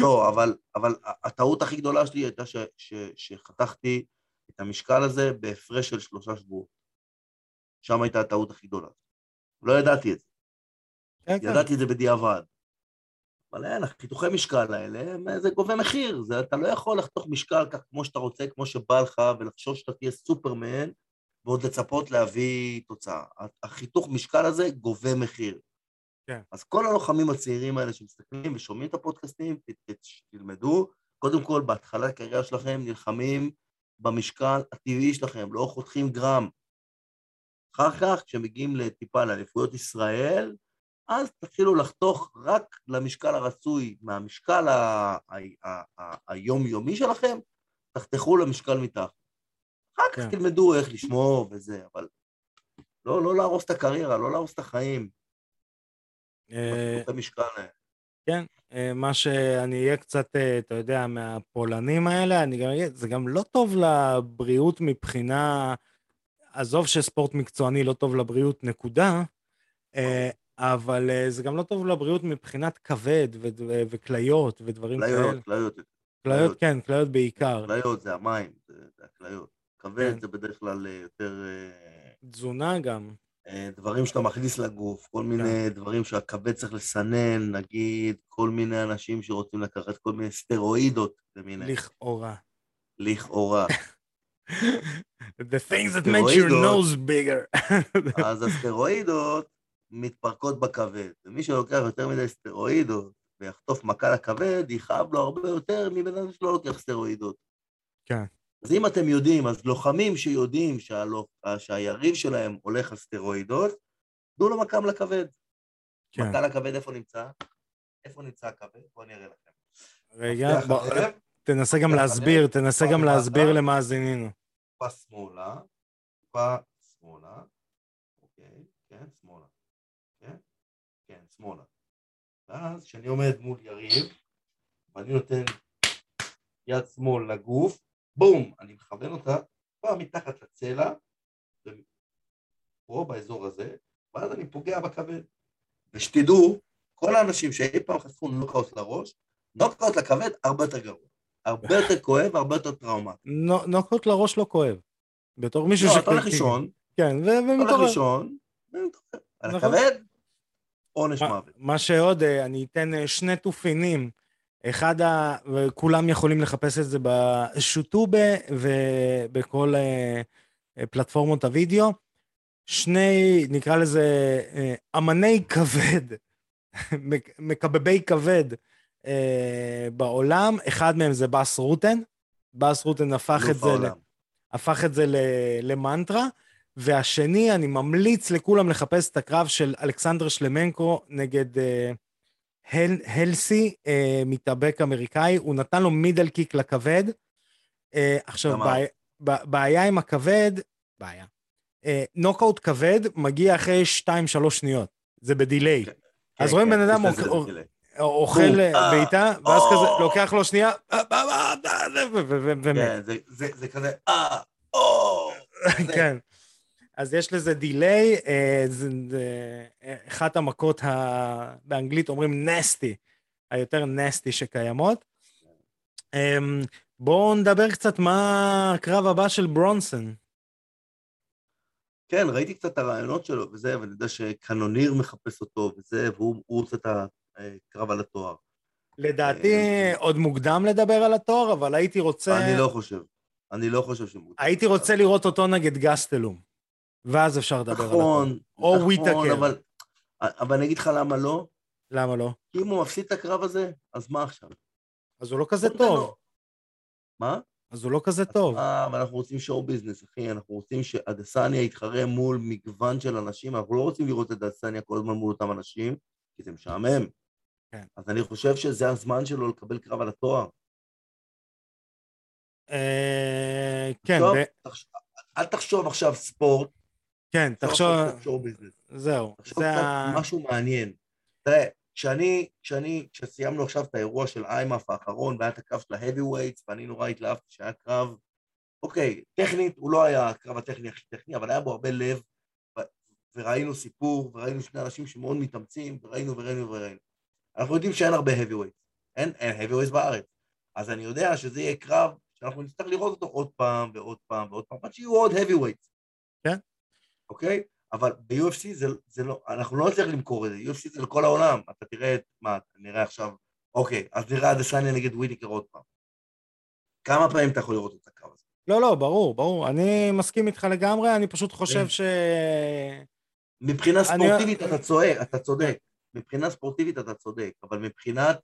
[SPEAKER 2] לא, אבל, אבל הטעות הכי גדולה שלי הייתה ש, ש, שחתכתי את המשקל הזה בהפרש של שלושה שבועות. שם הייתה הטעות הכי גדולה. לא ידעתי את זה. כן, כן. ידעתי את זה בדיעבד. אבל אין, החיתוכי משקל האלה, זה גובה מחיר. זה, אתה לא יכול לחתוך משקל כך כמו שאתה רוצה, כמו שבא לך, ולחשוב שאתה תהיה סופרמן, ועוד לצפות להביא תוצאה. החיתוך משקל הזה גובה מחיר. כן. אז כל הלוחמים הצעירים האלה שמסתכלים ושומעים את הפודקאסטים, תלמדו. קודם כל, בהתחלת הקריירה שלכם נלחמים במשקל הטבעי שלכם, לא חותכים גרם. אחר כך, כשמגיעים לטיפה לאליפויות ישראל, אז תתחילו לחתוך רק למשקל הרצוי מהמשקל היומיומי שלכם, תחתכו למשקל מתחת. אחר כך כן. תלמדו איך לשמור וזה, אבל לא, לא להרוס את הקריירה, לא להרוס את החיים.
[SPEAKER 1] אה, כן, אה, מה שאני אהיה קצת, אה, אתה יודע, מהפולנים האלה, אני גם זה גם לא טוב לבריאות מבחינה עזוב שספורט מקצועני לא טוב לבריאות, נקודה, אה, אבל אה, זה גם לא טוב לבריאות מבחינת כבד וכליות ודברים כאלה.
[SPEAKER 2] כליות, כליות.
[SPEAKER 1] כליות, כן, כליות בעיקר.
[SPEAKER 2] כליות זה המים, זה הכליות. כבד כן. זה בדרך כלל אה, יותר...
[SPEAKER 1] תזונה גם.
[SPEAKER 2] דברים שאתה מכניס לגוף, כל מיני כן. דברים שהכבד צריך לסנן, נגיד, כל מיני אנשים שרוצים לקחת כל מיני סטרואידות למיניהם.
[SPEAKER 1] לכאורה.
[SPEAKER 2] לכאורה.
[SPEAKER 1] The things that make your nose bigger.
[SPEAKER 2] אז הסטרואידות מתפרקות בכבד, ומי שלוקח יותר מדי סטרואידות ויחטוף מכה לכבד, יכאב לו הרבה יותר מבן אדם שלא לוקח סטרואידות.
[SPEAKER 1] כן.
[SPEAKER 2] אז אם אתם יודעים, אז לוחמים שיודעים שהלוח, שהיריב שלהם הולך על סטרואידות, תנו לו מכ"ם לכבד. כן. מכה לכבד איפה נמצא? איפה נמצא הכבד? בואו אני אראה לכם.
[SPEAKER 1] רגע, בוא, תנסה גם להסביר, תנסה גם להסביר למאזינינו.
[SPEAKER 2] טיפה שמאלה, טיפה שמאלה, אוקיי, כן, שמאלה, כן, כן, שמאלה. ואז כשאני עומד מול יריב, ואני נותן יד שמאל לגוף, בום, אני מכוון אותה כבר מתחת לצלע, פה באזור הזה, ואז אני פוגע בכבד. ושתדעו, כל האנשים שאי פעם חסכו נוקאוט לראש, נוקאוט לכבד הרבה יותר גרוע. הרבה יותר כואב, הרבה יותר טראומטי.
[SPEAKER 1] נוקאוט לראש לא כואב. בתור מישהו
[SPEAKER 2] ש... לא, אתה הולך לישון.
[SPEAKER 1] כן,
[SPEAKER 2] ומתעורר. אתה הולך לישון, על נכון. הכבד, עונש מוות.
[SPEAKER 1] מה שעוד, אה, אני אתן אה, שני תופינים. אחד, ה... וכולם יכולים לחפש את זה בשוטובה ובכל אה, פלטפורמות הוידאו. שני, נקרא לזה, אמני כבד, מק- מקבבי כבד אה, בעולם. אחד מהם זה באס רוטן. באס רוטן הפך את זה, ל... הפך את זה ל- למנטרה. והשני, אני ממליץ לכולם לחפש את הקרב של אלכסנדר שלמנקו נגד אה, הל, הלסי, אה, מתאבק אמריקאי, הוא נתן לו מידל קיק לכבד. אה, עכשיו. בעיה, בעיה עם הכבד, בעיה. אה, נוקאוט כבד מגיע אחרי 2-3 שניות, זה בדיליי.
[SPEAKER 2] כן,
[SPEAKER 1] אז
[SPEAKER 2] כן,
[SPEAKER 1] רואים
[SPEAKER 2] כן,
[SPEAKER 1] בן אדם אוכל אה,
[SPEAKER 2] אה,
[SPEAKER 1] בעיטה, ואז
[SPEAKER 2] או.
[SPEAKER 1] כזה לוקח לו שנייה, אה, אה, אה, אה, ומת.
[SPEAKER 2] זה- זה זה כזה, אה, או.
[SPEAKER 1] כן. אז יש לזה דיליי, אה, אה, אחת המכות. באנגלית אומרים נסטי, היותר נסטי שקיימות. אה, בואו נדבר קצת מה הקרב הבא של ברונסון.
[SPEAKER 2] כן, ראיתי קצת את הרעיונות שלו וזה, ואני יודע שקנוניר מחפש אותו וזה, והוא הוא רוצה את הקרב על התואר.
[SPEAKER 1] לדעתי
[SPEAKER 2] אה,
[SPEAKER 1] עוד מוקדם לדבר על התואר, אבל הייתי רוצה,
[SPEAKER 2] אני לא חושב. אני לא חושב שהוא...
[SPEAKER 1] הייתי רוצה לראות אותו נגד גסטלום, ואז אפשר לדבר על התואר.
[SPEAKER 2] נכון,
[SPEAKER 1] או
[SPEAKER 2] נכון,
[SPEAKER 1] וויטקר.
[SPEAKER 2] אבל... אבל אני אגיד לך למה לא,
[SPEAKER 1] למה לא?
[SPEAKER 2] כי אם הוא מפסיד את הקרב הזה, אז מה עכשיו?
[SPEAKER 1] אז הוא לא כזה טוב.
[SPEAKER 2] מה?
[SPEAKER 1] אז הוא לא כזה טוב.
[SPEAKER 2] אה, אבל אנחנו רוצים שואו ביזנס, אחי, אנחנו רוצים שאדסניה יתחרה מול מגוון של אנשים, אנחנו לא רוצים לראות את אדסניה כל הזמן מול אותם אנשים, כי זה משעמם.
[SPEAKER 1] כן.
[SPEAKER 2] אז אני חושב שזה הזמן שלו לקבל קרב על התואר.
[SPEAKER 1] אה, כן,
[SPEAKER 2] טוב,
[SPEAKER 1] ב-
[SPEAKER 2] תחש- אל תחשוב עכשיו ספורט,
[SPEAKER 1] כן, תחשוב. זהו,
[SPEAKER 2] תחשוב
[SPEAKER 1] זה ה...
[SPEAKER 2] משהו מעניין. תראה, כשאני, כשאני, כשסיימנו עכשיו את האירוע של איימאף האחרון, והיה את הקרב של ה heavyweights, ואני נורא התלהבתי שהיה קרב, אוקיי, טכנית, הוא לא היה הקרב הטכני הכי טכני, אבל היה בו הרבה לב, ו- וראינו סיפור, וראינו שני אנשים שמאוד מתאמצים, וראינו וראינו וראינו. אנחנו יודעים שאין הרבה heavyweights, אין, אין heavyweights בארץ. אז אני יודע שזה יהיה קרב שאנחנו נצטרך לראות אותו עוד פעם ועוד פעם ועוד פעם, עד שיהיו עוד heavyweights.
[SPEAKER 1] כן.
[SPEAKER 2] אוקיי? אבל ב-UFC זה, זה לא, אנחנו לא נצליח למכור את זה, UFC זה לכל העולם. אתה תראה את, מה, נראה עכשיו, אוקיי, אז נראה אדסניה נגד וויטיקר עוד פעם. כמה פעמים אתה יכול לראות את הקרב הזה?
[SPEAKER 1] לא, לא, ברור, ברור. אני מסכים איתך לגמרי, אני פשוט חושב
[SPEAKER 2] כן.
[SPEAKER 1] ש...
[SPEAKER 2] מבחינה
[SPEAKER 1] אני-
[SPEAKER 2] ספורטיבית אתה צועק, אתה צודק. מבחינה ספורטיבית אתה צודק, אבל מבחינת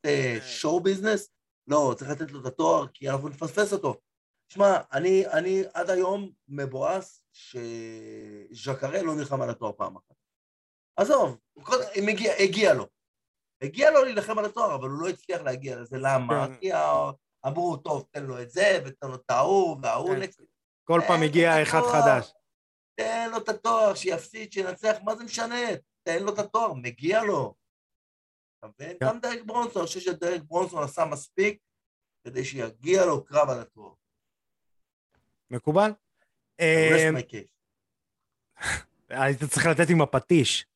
[SPEAKER 2] שואו ביזנס, לא, צריך לתת לו את התואר, כי אנחנו נפספס אותו. שמע, אני, אני עד היום מבואס שז'קרה לא נלחם על התואר פעם אחת. עזוב, הגיע, הגיע לו. הגיע לו להילחם על התואר, אבל הוא לא הצליח להגיע לזה. למה?
[SPEAKER 1] כן.
[SPEAKER 2] כי אמרו, טוב, תן לו את זה, ותן לו את ההוא, וההוא
[SPEAKER 1] כן.
[SPEAKER 2] נקסט.
[SPEAKER 1] כל פעם הגיע אחד. חדש.
[SPEAKER 2] תן לו את התואר, שיפסיד, שינצח, מה זה משנה? תן לו את התואר, מגיע לו. אתה מבין?
[SPEAKER 1] כן.
[SPEAKER 2] גם דרק ברונסון, אני חושב שדרק ברונסון עשה מספיק כדי שיגיע לו קרב על התואר.
[SPEAKER 1] מקובל?
[SPEAKER 2] rest
[SPEAKER 1] אה,
[SPEAKER 2] my case.
[SPEAKER 1] היית צריך לתת עם הפטיש.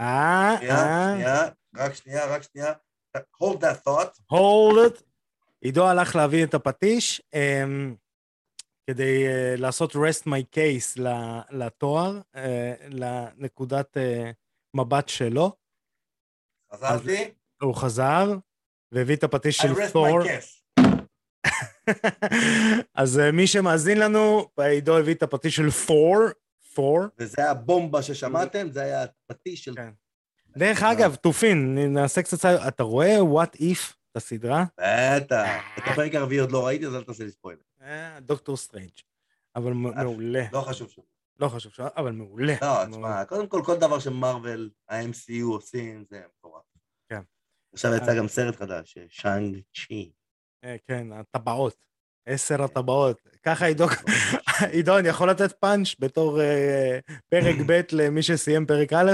[SPEAKER 1] אה, אה,
[SPEAKER 2] שנייה, רק שנייה, רק שנייה. hold that thought.
[SPEAKER 1] hold it. עידו הלך להביא את הפטיש אמ, כדי אה, לעשות rest my case לתואר, אה, לנקודת מבט שלו.
[SPEAKER 2] חזרתי,
[SPEAKER 1] הוא חזר והביא את הפטיש של תור.
[SPEAKER 2] case.
[SPEAKER 1] אז אה, מי שמאזין לנו, עידו הביא את הפטיש של פור, פור.
[SPEAKER 2] וזה הבומבה ששמעתם, זה היה הפטיש של...
[SPEAKER 1] כן. דרך אגב, תופין, נעשה קצת סייבר, אתה רואה what if, את הסדרה?
[SPEAKER 2] בטח. את הפרק הרביעי עוד לא ראיתי, אז אל תעשה לי ספוילר.
[SPEAKER 1] אה, דוקטור סטרנג'. אבל מ- מעולה.
[SPEAKER 2] לא חשוב שום.
[SPEAKER 1] לא חשוב, אבל מעולה.
[SPEAKER 2] לא. תשמע, קודם כל, כל דבר שמרוויל, ה-MCU עושים, זה מטורף.
[SPEAKER 1] כן.
[SPEAKER 2] עכשיו יצא
[SPEAKER 1] אה.
[SPEAKER 2] גם סרט חדש, שאנג צ'י.
[SPEAKER 1] אה, כן, הטבעות. עשר הטבעות. ככה עידו, עידו, אני יכול לתת פאנץ' בתור אה, פרק ב' למי שסיים פרק א'?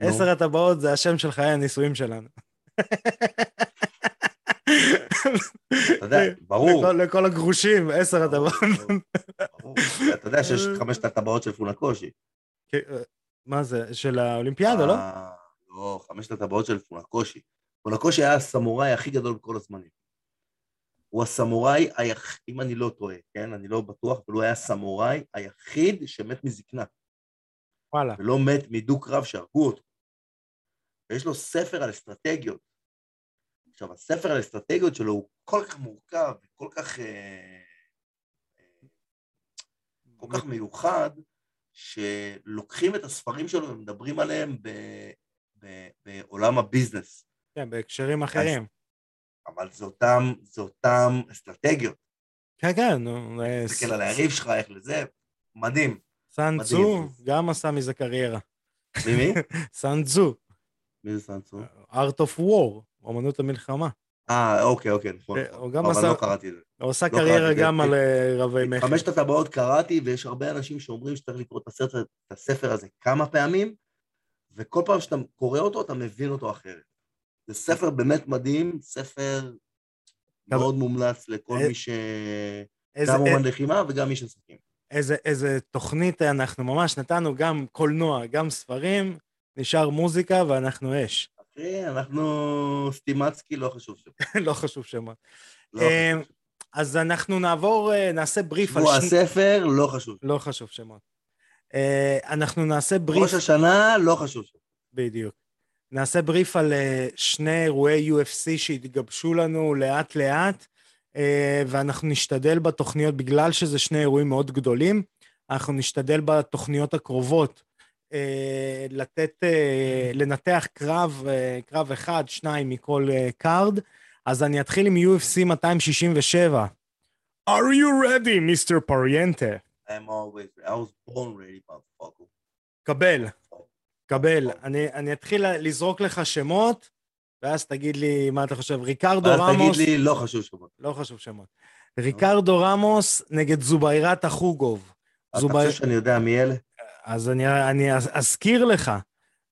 [SPEAKER 1] עשר הטבעות זה השם של חיי הנישואים שלנו.
[SPEAKER 2] אתה יודע, ברור.
[SPEAKER 1] לכל- הגרושים, עשר הטבעות.
[SPEAKER 2] אתה יודע שיש את חמשת הטבעות של פונקושי.
[SPEAKER 1] כן, אה, מה זה, של האולימפיאדה, לא?
[SPEAKER 2] אה, לא, חמשת הטבעות של פונקושי. פונקושי היה הסמוראי הכי גדול בכל הזמנים. הוא הסמוראי היחיד, אם אני לא טועה, כן? אני לא בטוח, אבל הוא היה הסמוראי היחיד שמת מזקנה,
[SPEAKER 1] וואלה.
[SPEAKER 2] ולא מת מדו-קרב שהרגו אותו. ויש לו ספר על אסטרטגיות. עכשיו, הספר על אסטרטגיות שלו הוא כל כך מורכב וכל כך, אה, אה, כל כך מיוחד, שלוקחים את הספרים שלו ומדברים עליהם ב, ב, בעולם הביזנס.
[SPEAKER 1] כן, בהקשרים אחרים. אז,
[SPEAKER 2] אבל זה אותם, זה אותם אסטרטגיות.
[SPEAKER 1] כן, כן, נו.
[SPEAKER 2] תסתכל על היריב שלך, איך לזה, מדהים.
[SPEAKER 1] סאן צו גם עשה מזה קריירה.
[SPEAKER 2] מי מי?
[SPEAKER 1] סאן צו.
[SPEAKER 2] מי זה סאן צו?
[SPEAKER 1] Art of War, אמנות המלחמה.
[SPEAKER 2] אה, אוקיי, אוקיי, נכון.
[SPEAKER 1] הוא גם עשה... אבל
[SPEAKER 2] לא קראתי את זה.
[SPEAKER 1] הוא עשה לא קריירה גם על אה, רבי מכר.
[SPEAKER 2] חמשת הטבעות קראתי, ויש הרבה אנשים שאומרים שצריך לקרוא את הספר הזה כמה פעמים, וכל פעם שאתה קורא אותו, אתה מבין אותו אחרת. זה ספר באמת מדהים, ספר מאוד מומלץ לכל מי ש... גם אומן לחימה וגם מי ששחקים.
[SPEAKER 1] איזה, איזה תוכנית אנחנו ממש נתנו, גם קולנוע, גם ספרים, נשאר מוזיקה ואנחנו אש.
[SPEAKER 2] אחי, אנחנו סטימצקי, לא חשוב שמות.
[SPEAKER 1] לא חשוב אמ, אז אנחנו נעבור, נעשה בריף
[SPEAKER 2] על... שבוע הספר, לא חשוב.
[SPEAKER 1] לא חשוב שמות. אנחנו נעשה בריף...
[SPEAKER 2] ראש השנה, לא חשוב שמות.
[SPEAKER 1] בדיוק. נעשה בריף על אה, שני אירועי UFC שהתגבשו לנו לאט-לאט. אה, ואנחנו נשתדל בתוכניות, בגלל שזה שני אירועים מאוד גדולים, אנחנו נשתדל בתוכניות הקרובות לתת, אה, לנתח קרב, קרב אחד, שניים מכל card. אז אני אתחיל עם UFC 267. are you ready, Mr. Pariente?
[SPEAKER 2] I'm always, I was born ready, motherfucker.
[SPEAKER 1] קבל, קבל. אני, אני אתחיל לזרוק לך שמות, ואז תגיד לי מה אתה חושב. ריקרדו
[SPEAKER 2] ואז
[SPEAKER 1] רמוס...
[SPEAKER 2] ואז תגיד לי, לא חשוב שמות.
[SPEAKER 1] לא חשוב שמות. ריקרדו רמוס נגד זוביירת החוגוב.
[SPEAKER 2] אתה זובי... חושב שאני יודע מי אלה?
[SPEAKER 1] אז אני, אני אזכיר לך.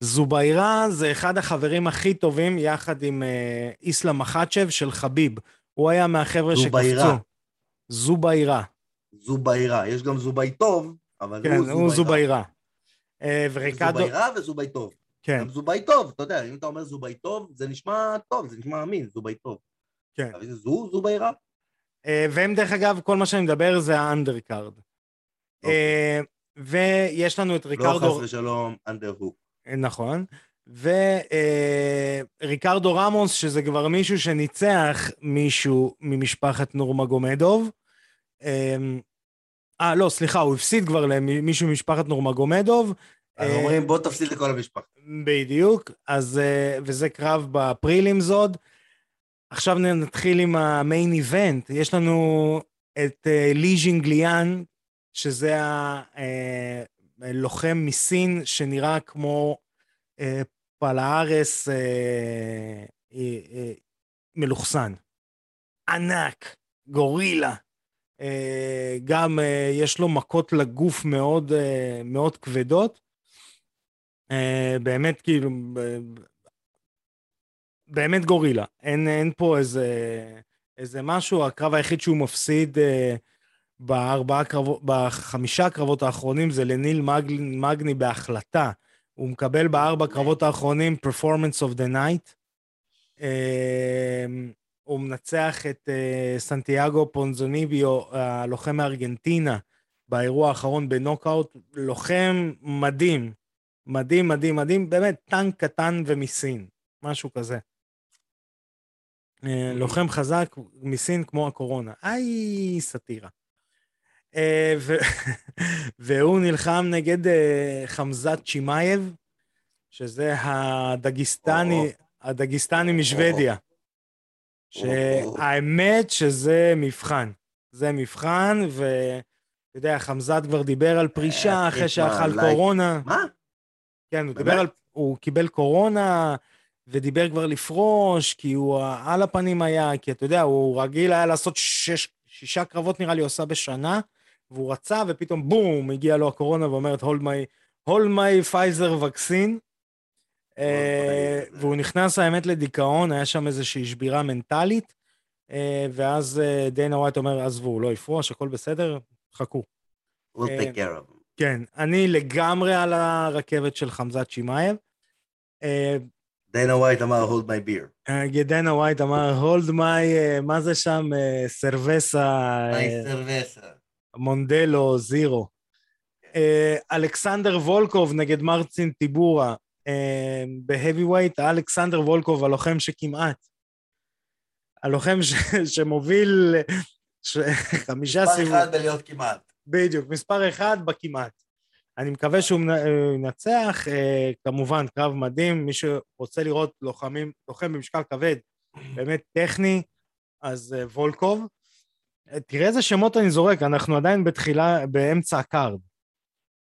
[SPEAKER 1] זוביירה זה אחד החברים הכי טובים, יחד עם אה, איסלאם מחצ'ב של חביב. הוא היה מהחבר'ה שקפצו. זוביירה.
[SPEAKER 2] זוביירה. יש גם זובי טוב, אבל כן, הוא זוביירה. הוא זוביירה.
[SPEAKER 1] אה, וריקדו...
[SPEAKER 2] זוביירה וזובי טוב. כן. גם זובי טוב, אתה יודע, אם אתה אומר זובי טוב, זה נשמע טוב, זה נשמע אמין, זובי טוב.
[SPEAKER 1] כן.
[SPEAKER 2] אבל זה זו, זובי רע.
[SPEAKER 1] אה, והם, דרך אגב, כל מה שאני מדבר זה האנדרקארד. אוקיי. אה, ויש לנו את ריקרדו...
[SPEAKER 2] לא חס ושלום, אנדר הוק.
[SPEAKER 1] אה, נכון. וריקרדו רמוס, שזה כבר מישהו שניצח מישהו ממשפחת נורמגומדוב. אה, לא, סליחה, הוא הפסיד כבר למישהו ממשפחת נורמגומדוב,
[SPEAKER 2] אז אה, אומרים בוא תפסיד לכל המשפחה.
[SPEAKER 1] בדיוק, אז, אה, וזה קרב בפרילימס עוד. עכשיו נתחיל עם המיין איבנט, יש לנו את אה, לי ז'ינגליאן, שזה הלוחם מסין שנראה כמו פלארס מלוכסן. ענק, גורילה. גם יש לו מכות לגוף מאוד, מאוד כבדות. אה, באמת כאילו, באמת גורילה. אין, אין פה איזה, איזה משהו, הקרב היחיד שהוא מפסיד אה, בארבעה קרבות, בחמישה הקרבות האחרונים זה לניל מגני, מגני בהחלטה. הוא מקבל בארבע קרבות האחרונים Performance of the Night. אה, הוא מנצח את סנטיאגו פונזוניביו, הלוחם מארגנטינה, באירוע האחרון בנוקאוט. לוחם מדהים. מדהים, מדהים, מדהים, באמת טנק קטן ומסין, משהו כזה. אה, לוחם חזק מסין כמו הקורונה. איי, סאטירה. אה, והוא נלחם נגד אה, חמזת צ'ימאייב, שזה הדגיסטני, הדגיסטני משוודיה. שהאמת שזה מבחן. זה מבחן, ואתה יודע, חמזת כבר דיבר על פרישה אחרי שאכל קורונה.
[SPEAKER 2] מה?
[SPEAKER 1] כן, הוא דיבר על... הוא קיבל קורונה, ודיבר כבר לפרוש, כי הוא על הפנים היה, כי אתה יודע, הוא רגיל היה לעשות שש, שישה קרבות נראה לי עושה בשנה, והוא רצה, ופתאום בום, הגיע לו הקורונה ואומרת, hold my, hold my Pfizer vaccine. אה, והוא נכנס האמת לדיכאון, היה שם איזושהי שבירה מנטלית, אה, ואז אה, דיינה ווייט אומר, עזבו, הוא לא יפרוש, הכל בסדר, חכו.
[SPEAKER 2] We'll take care of him.
[SPEAKER 1] כן, אני לגמרי על הרכבת של חמזת שמאייב.
[SPEAKER 2] דנה ווייט אמר, hold my beer.
[SPEAKER 1] דנה ווייט אמר, hold my, מה זה שם? cerveza.
[SPEAKER 2] my סרווסה.
[SPEAKER 1] מונדלו, זירו. אלכסנדר וולקוב נגד מרצין טיבורה. אה, בהאבי אלכסנדר וולקוב, הלוחם שכמעט. הלוחם ש... שמוביל ש... חמישה
[SPEAKER 2] סיבובים. מספר אחד בלהיות כמעט.
[SPEAKER 1] בדיוק, מספר אחד בכמעט. אני מקווה שהוא ינצח, אה, כמובן, קרב מדהים, מי שרוצה לראות לוחמים, לוחם במשקל כבד, באמת טכני, אז אה, וולקוב. תראה איזה שמות אני זורק, אנחנו עדיין בתחילה, באמצע הקארד.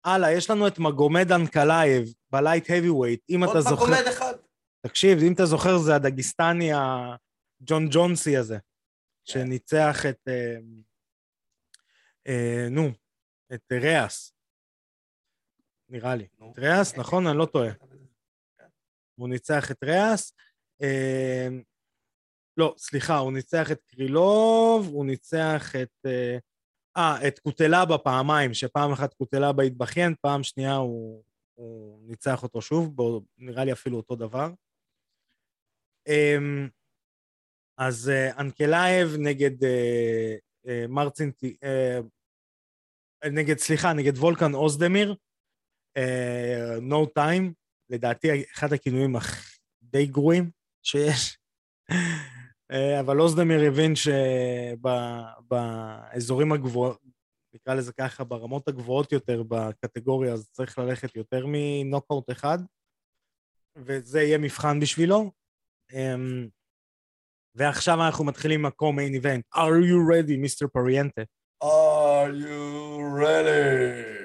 [SPEAKER 1] הלאה, יש לנו את מגומד אנקלייב ב light heavyweight, אם אתה זוכר... עוד מגומד אחד. תקשיב, אם אתה זוכר, זה הדגיסטני הג'ון ג'ונסי הזה, כן. שניצח את... אה, אה, נו, את ריאס. נראה לי. את ריאס, נכון? אני לא טועה. הוא ניצח את ריאס. אה, לא, סליחה, הוא ניצח את קרילוב, הוא ניצח את... אה, אה את קוטלבה פעמיים, שפעם אחת קוטלבה התבכיין, פעם שנייה הוא, הוא ניצח אותו שוב, בו, נראה לי אפילו אותו דבר. אמ, אז אה, אנקלייב נגד מרצין, נגד, סליחה, נגד וולקן אוזדמיר, no time, לדעתי אחד הכינויים די גרועים שיש. אה, אבל אוזדמיר הבין שבאזורים הגבוהים, נקרא לזה ככה, ברמות הגבוהות יותר בקטגוריה, אז צריך ללכת יותר מנוקאוט אחד, וזה יהיה מבחן בשבילו. אמ, ועכשיו אנחנו מתחילים עם ה-co-main event. are you ready, Mr. Pariente?
[SPEAKER 2] are you ready?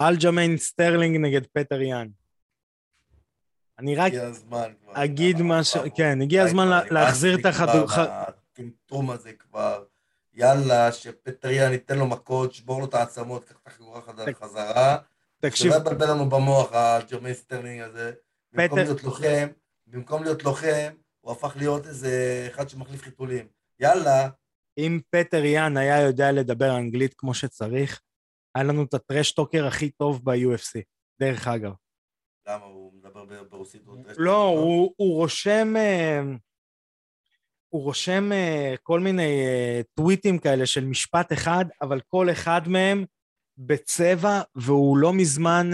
[SPEAKER 1] אלג'מיין סטרלינג נגד פטר יאן. אני רק אגיד משהו, כן, הגיע הזמן להחזיר את החגור...
[SPEAKER 2] הטמטום הזה כבר, יאללה, שפטר יאן ייתן לו מכות, ישבור לו את העצמות, ייקח את החגורה חזרה. תקשיב. שלא יבלבל לנו במוח, הג'רמי סטרלינג הזה. במקום להיות לוחם, במקום להיות לוחם, הוא הפך להיות איזה אחד שמחליף חיתולים. יאללה.
[SPEAKER 1] אם פטר יאן היה יודע לדבר אנגלית כמו שצריך, היה לנו את ה trash talker הכי טוב ב-UFC, דרך אגב.
[SPEAKER 2] למה? הוא מדבר ברוסית?
[SPEAKER 1] לא, הוא, רושם... הוא רושם אה, כל מיני אה, טוויטים כאלה של משפט אחד, אבל כל אחד מהם פצצה, והוא לא מזמן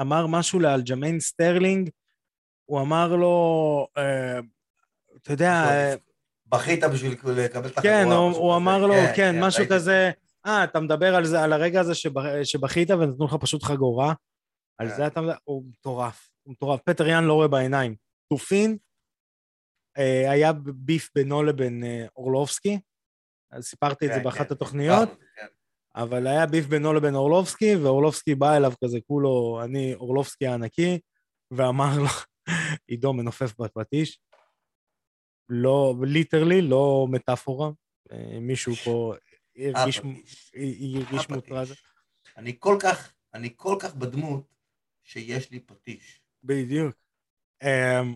[SPEAKER 1] אמר משהו לאלג'מיין סטרלינג, הוא אמר לו, אתה יודע...
[SPEAKER 2] בכית בשביל לקבל את
[SPEAKER 1] החגורה. כן, הוא, הוא אמר לו, כן, כן משהו כזה, אה, אתה מדבר על זה, על הרגע הזה שבכית ונתנו לך פשוט חגורה? על כן. זה אתה? הוא מטורף, הוא מטורף. פטר יאן לא רואה בעיניים. תופין, אה, היה ביף בינו לבין אה, אורלובסקי, אז סיפרתי את זה כן, באחת כן, התוכניות, אבל היה ביף בינו לבין אורלובסקי, ואורלובסקי בא אליו כזה, כולו, אני אורלובסקי הענקי, ואמר לו, עידו מנופף בפטיש, לא, literally, לא מטאפורה, אה, מישהו פה הרגיש מוטרד.
[SPEAKER 2] אני כל כך, אני כל כך בדמות, שיש לי פטיש.
[SPEAKER 1] בדיוק. אמ,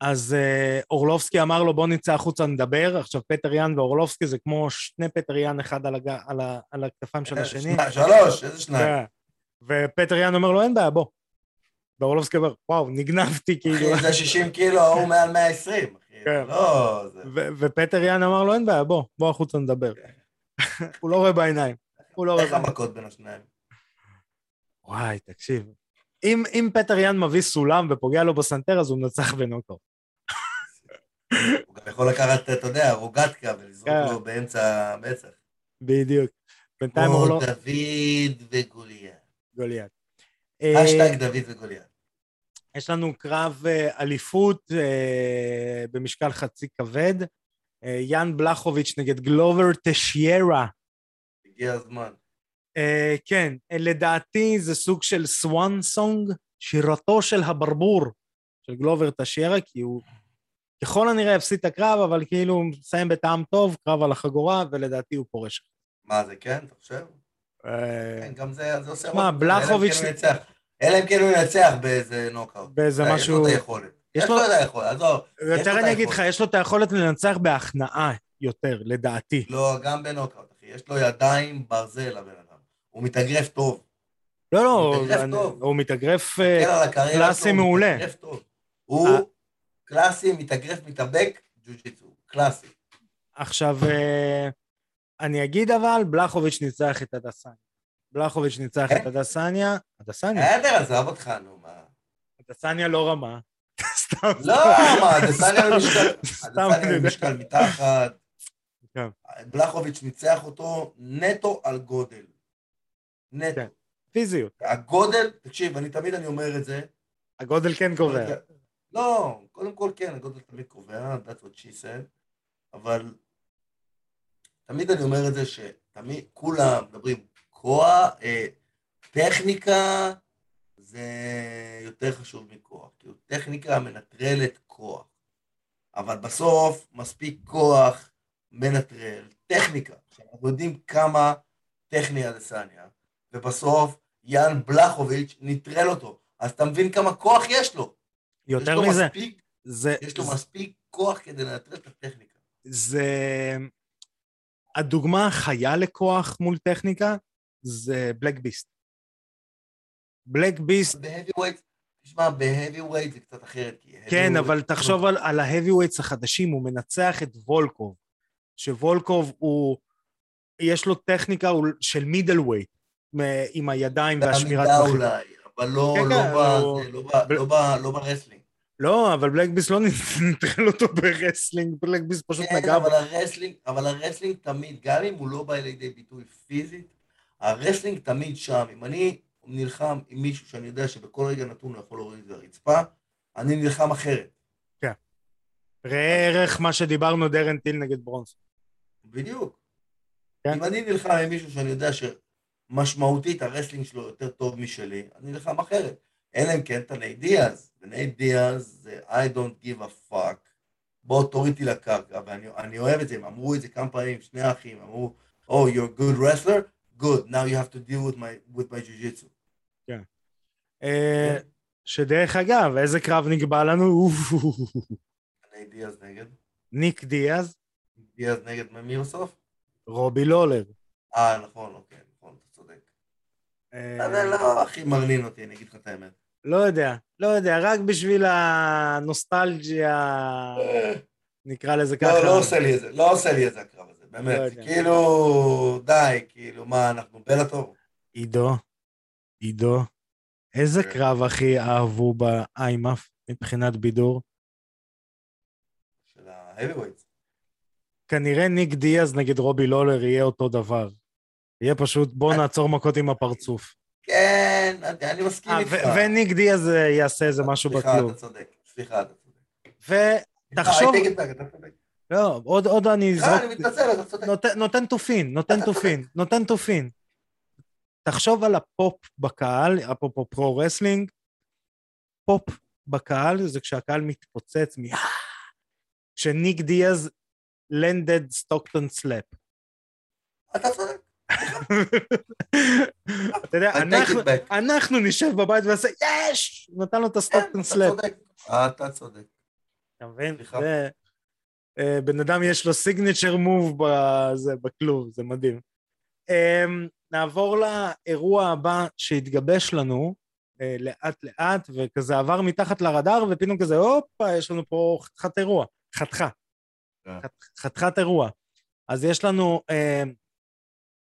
[SPEAKER 1] אז אה, אורלובסקי אמר לו, בוא נצא החוצה נדבר. עכשיו, פטר יאן ואורלובסקי זה כמו שני פטר יאן אחד על, הג... על, ה... על הכתפיים של השני.
[SPEAKER 2] שלוש, איזה שניים. כן.
[SPEAKER 1] ופטר יאן אומר לו, אין בעיה, בוא. ואורלובסקי אומר, וואו, נגנבתי, כאילו.
[SPEAKER 2] אחי, זה 60 קילו, הוא מעל 120, אחי. כן. לא...
[SPEAKER 1] ופטר יאן אמר לו, אין בעיה, בוא, בוא החוצה נדבר. כן. הוא לא רואה בעיניים. הוא לא רואה
[SPEAKER 2] בעיניים. איך המכות בין השניים?
[SPEAKER 1] וואי, תקשיב. אם, אם פטר יאן מביא סולם ופוגע לו בסנטר, אז הוא מנצח בנוקאוט.
[SPEAKER 2] הוא גם יכול לקחת, אתה יודע, רוגטקה ולזרוק כן. לו באמצע המצח.
[SPEAKER 1] בדיוק.
[SPEAKER 2] בינתיים הוא לא... דוד וגוליית.
[SPEAKER 1] גוליית.
[SPEAKER 2] האשטג אה, דוד וגוליית.
[SPEAKER 1] יש לנו קרב אה, אליפות אה, במשקל חצי כבד. יאן בלחוביץ' נגד גלובר טשיירה.
[SPEAKER 2] הגיע הזמן.
[SPEAKER 1] אה, כן, לדעתי זה סוג של swan song, שירתו של הברבור של גלובר טשיירה, כי הוא ככל הנראה הפסיד את הקרב, אבל כאילו הוא מסיים בטעם טוב, קרב על החגורה, ולדעתי הוא פורש.
[SPEAKER 2] מה זה כן, אתה חושב? אה, כן, גם זה, זה עושה...
[SPEAKER 1] מה, בלחוביץ'...
[SPEAKER 2] אלא אם כן הוא ינצח באיזה נוקאוט.
[SPEAKER 1] באיזה משהו... יש
[SPEAKER 2] לו את היכולת. יש לו את היכולת, עזוב.
[SPEAKER 1] יותר אני אגיד לך, יש לו את היכולת לנצח בהכנעה יותר, לדעתי.
[SPEAKER 2] לא, גם בנוקאוט, אחי. יש לו ידיים ברזל, הבן. הוא מתאגרף טוב.
[SPEAKER 1] לא, לא, הוא מתאגרף אה, קלאסי מעולה.
[SPEAKER 2] הוא אה. קלאסי, מתאגרף, מתאבק, ג'ו-ג'יצו. קלאסי.
[SPEAKER 1] עכשיו, אה, אני אגיד אבל, בלחוביץ' ניצח את הדסניה. בלחוביץ' ניצח את הדסניה. הדסניה.
[SPEAKER 2] בסדר, עזוב אותך, נו, מה.
[SPEAKER 1] דסניה לא רמה. סתם.
[SPEAKER 2] לא, מה, דסניה במשקל,
[SPEAKER 1] יודע.
[SPEAKER 2] במשקל מתחת.
[SPEAKER 1] כן.
[SPEAKER 2] בלחוביץ' ניצח אותו נטו על גודל. נטו.
[SPEAKER 1] כן. פיזיות.
[SPEAKER 2] הגודל, תקשיב, אני תמיד אני אומר את זה.
[SPEAKER 1] הגודל כן קובע.
[SPEAKER 2] לא, קודם כל כן, הגודל תמיד קובע, that's what she said, אבל תמיד אני אומר את זה שתמיד, כולם מדברים, כוח, אה, טכניקה זה יותר חשוב מכוח, כאילו טכניקה מנטרלת כוח, אבל בסוף מספיק כוח מנטרל טכניקה. עכשיו, אנחנו יודעים כמה טכני אדסניה, ובסוף יאן בלחוביץ' נטרל אותו, אז אתה מבין כמה כוח יש לו.
[SPEAKER 1] יותר
[SPEAKER 2] יש לו
[SPEAKER 1] מזה,
[SPEAKER 2] מספיק,
[SPEAKER 1] זה,
[SPEAKER 2] יש לו מספיק כוח כדי לנטרל את הטכניקה.
[SPEAKER 1] זה... הדוגמה החיה לכוח מול טכניקה זה Black Beast. Black Beast,
[SPEAKER 2] ב heavyweight, תשמע, ב heavyweight זה קצת אחרת.
[SPEAKER 1] כן, אבל תחשוב על, על ה heavyweights החדשים, הוא מנצח את וולקוב, שוולקוב הוא, יש לו טכניקה של middleweight, עם הידיים והשמירת טווחים.
[SPEAKER 2] אולי, אבל לא,
[SPEAKER 1] כן,
[SPEAKER 2] לא,
[SPEAKER 1] כן,
[SPEAKER 2] ב,
[SPEAKER 1] הוא-
[SPEAKER 2] לא, ב,
[SPEAKER 1] ב-
[SPEAKER 2] לא, ב, לא ב wrestling.
[SPEAKER 1] לא, אבל Black Beast לא נטרל אותו ברסלינג, בלק ביסט פשוט
[SPEAKER 2] כן,
[SPEAKER 1] נגע בו.
[SPEAKER 2] אבל ה wrestling, אבל ה wrestling תמיד, גם אם הוא לא בא לידי ביטוי פיזית, ה wrestling תמיד שם. אם אני נלחם עם מישהו שאני יודע שבכל רגע נתון הוא יכול להוריד אותי לרצפה, אני נלחם אחרת.
[SPEAKER 1] ראה ערך מה שדיברנו דרן טיל נגד ברונסון.
[SPEAKER 2] בדיוק.
[SPEAKER 1] כן.
[SPEAKER 2] אם אני נלחם עם מישהו שאני יודע שמשמעותית ה wrestling שלו יותר טוב משלי, אני נלחם אחרת. אלא אם כן אתה נייט דיאז, ונייט דיאז זה I don't give a fuck. בוא תוריד אותי לקרקע, ואני אני אוהב את זה, הם אמרו את זה כמה פעמים, שני האחים, אמרו, Oh, you're a good wrestler? Good, now you have to deal with my, with my jiu-jitsu.
[SPEAKER 1] אה, שדרך אגב, איזה קרב נקבע לנו?
[SPEAKER 2] נייט דיאז נגד?
[SPEAKER 1] ניק דיאז,
[SPEAKER 2] דיאז נגד מי בסוף?
[SPEAKER 1] רובי לולר.
[SPEAKER 2] אה, נכון, אוקיי, נכון, אתה צודק.
[SPEAKER 1] אה,
[SPEAKER 2] זה לא הכי מרנין אותי, אני אגיד לך את האמת.
[SPEAKER 1] לא יודע, לא יודע, רק בשביל הנוסטלגיה, נקרא לזה ככה.
[SPEAKER 2] לא, לא עושה לי את זה, לא עושה לי את זה הקרב הזה,
[SPEAKER 1] לא
[SPEAKER 2] באמת.
[SPEAKER 1] יודע.
[SPEAKER 2] כאילו, די, כאילו, מה, אנחנו בבלאטור?
[SPEAKER 1] עידו, עידו, איזה
[SPEAKER 2] כן.
[SPEAKER 1] קרב הכי אהבו באיימאף מבחינת בידור?
[SPEAKER 2] של ה-heavyweights.
[SPEAKER 1] כנראה ניק דיאז נגד רובי לולר יהיה אותו דבר. יהיה פשוט בוא
[SPEAKER 2] אני-
[SPEAKER 1] נעצור מכות עם הפרצוף.
[SPEAKER 2] כן, אני אני מסכים
[SPEAKER 1] אה,
[SPEAKER 2] איתך.
[SPEAKER 1] ו- וניק דיאז אה, יעשה איזה משהו
[SPEAKER 2] סליחה,
[SPEAKER 1] בכלוב.
[SPEAKER 2] אתה צודק, סליחה, אתה צודק.
[SPEAKER 1] ותחשוב,
[SPEAKER 2] צודק.
[SPEAKER 1] לא, עוד עוד אני
[SPEAKER 2] לא,
[SPEAKER 1] אזרוק,
[SPEAKER 2] אני מתנצל, אתה צודק.
[SPEAKER 1] נותן- תופין, נותן תופין, נותן תופין. תחשוב על הפופ בקהל, אפרופו pro wrestling, pop בקהל זה כשהקהל מתפוצץ מ... כשניק דיאז landed Stockton slap.
[SPEAKER 2] אתה צודק.
[SPEAKER 1] אתה יודע, אנחנו- נשב בבית ונעשה יש! נתן לו את
[SPEAKER 2] כן, אתה
[SPEAKER 1] slap.
[SPEAKER 2] צודק. אתה צודק.
[SPEAKER 1] אתה מבין? אה, בן אדם יש לו סיגנצ'ר מוב בכלוב, זה מדהים. אמ, נעבור לאירוע הבא שהתגבש לנו אה, לאט לאט, וכזה עבר מתחת לרדאר, ופתאום כזה, הופה, יש לנו פה חתיכת אירוע, חתיכה. חת- חתיכת אירוע. אז יש לנו אה,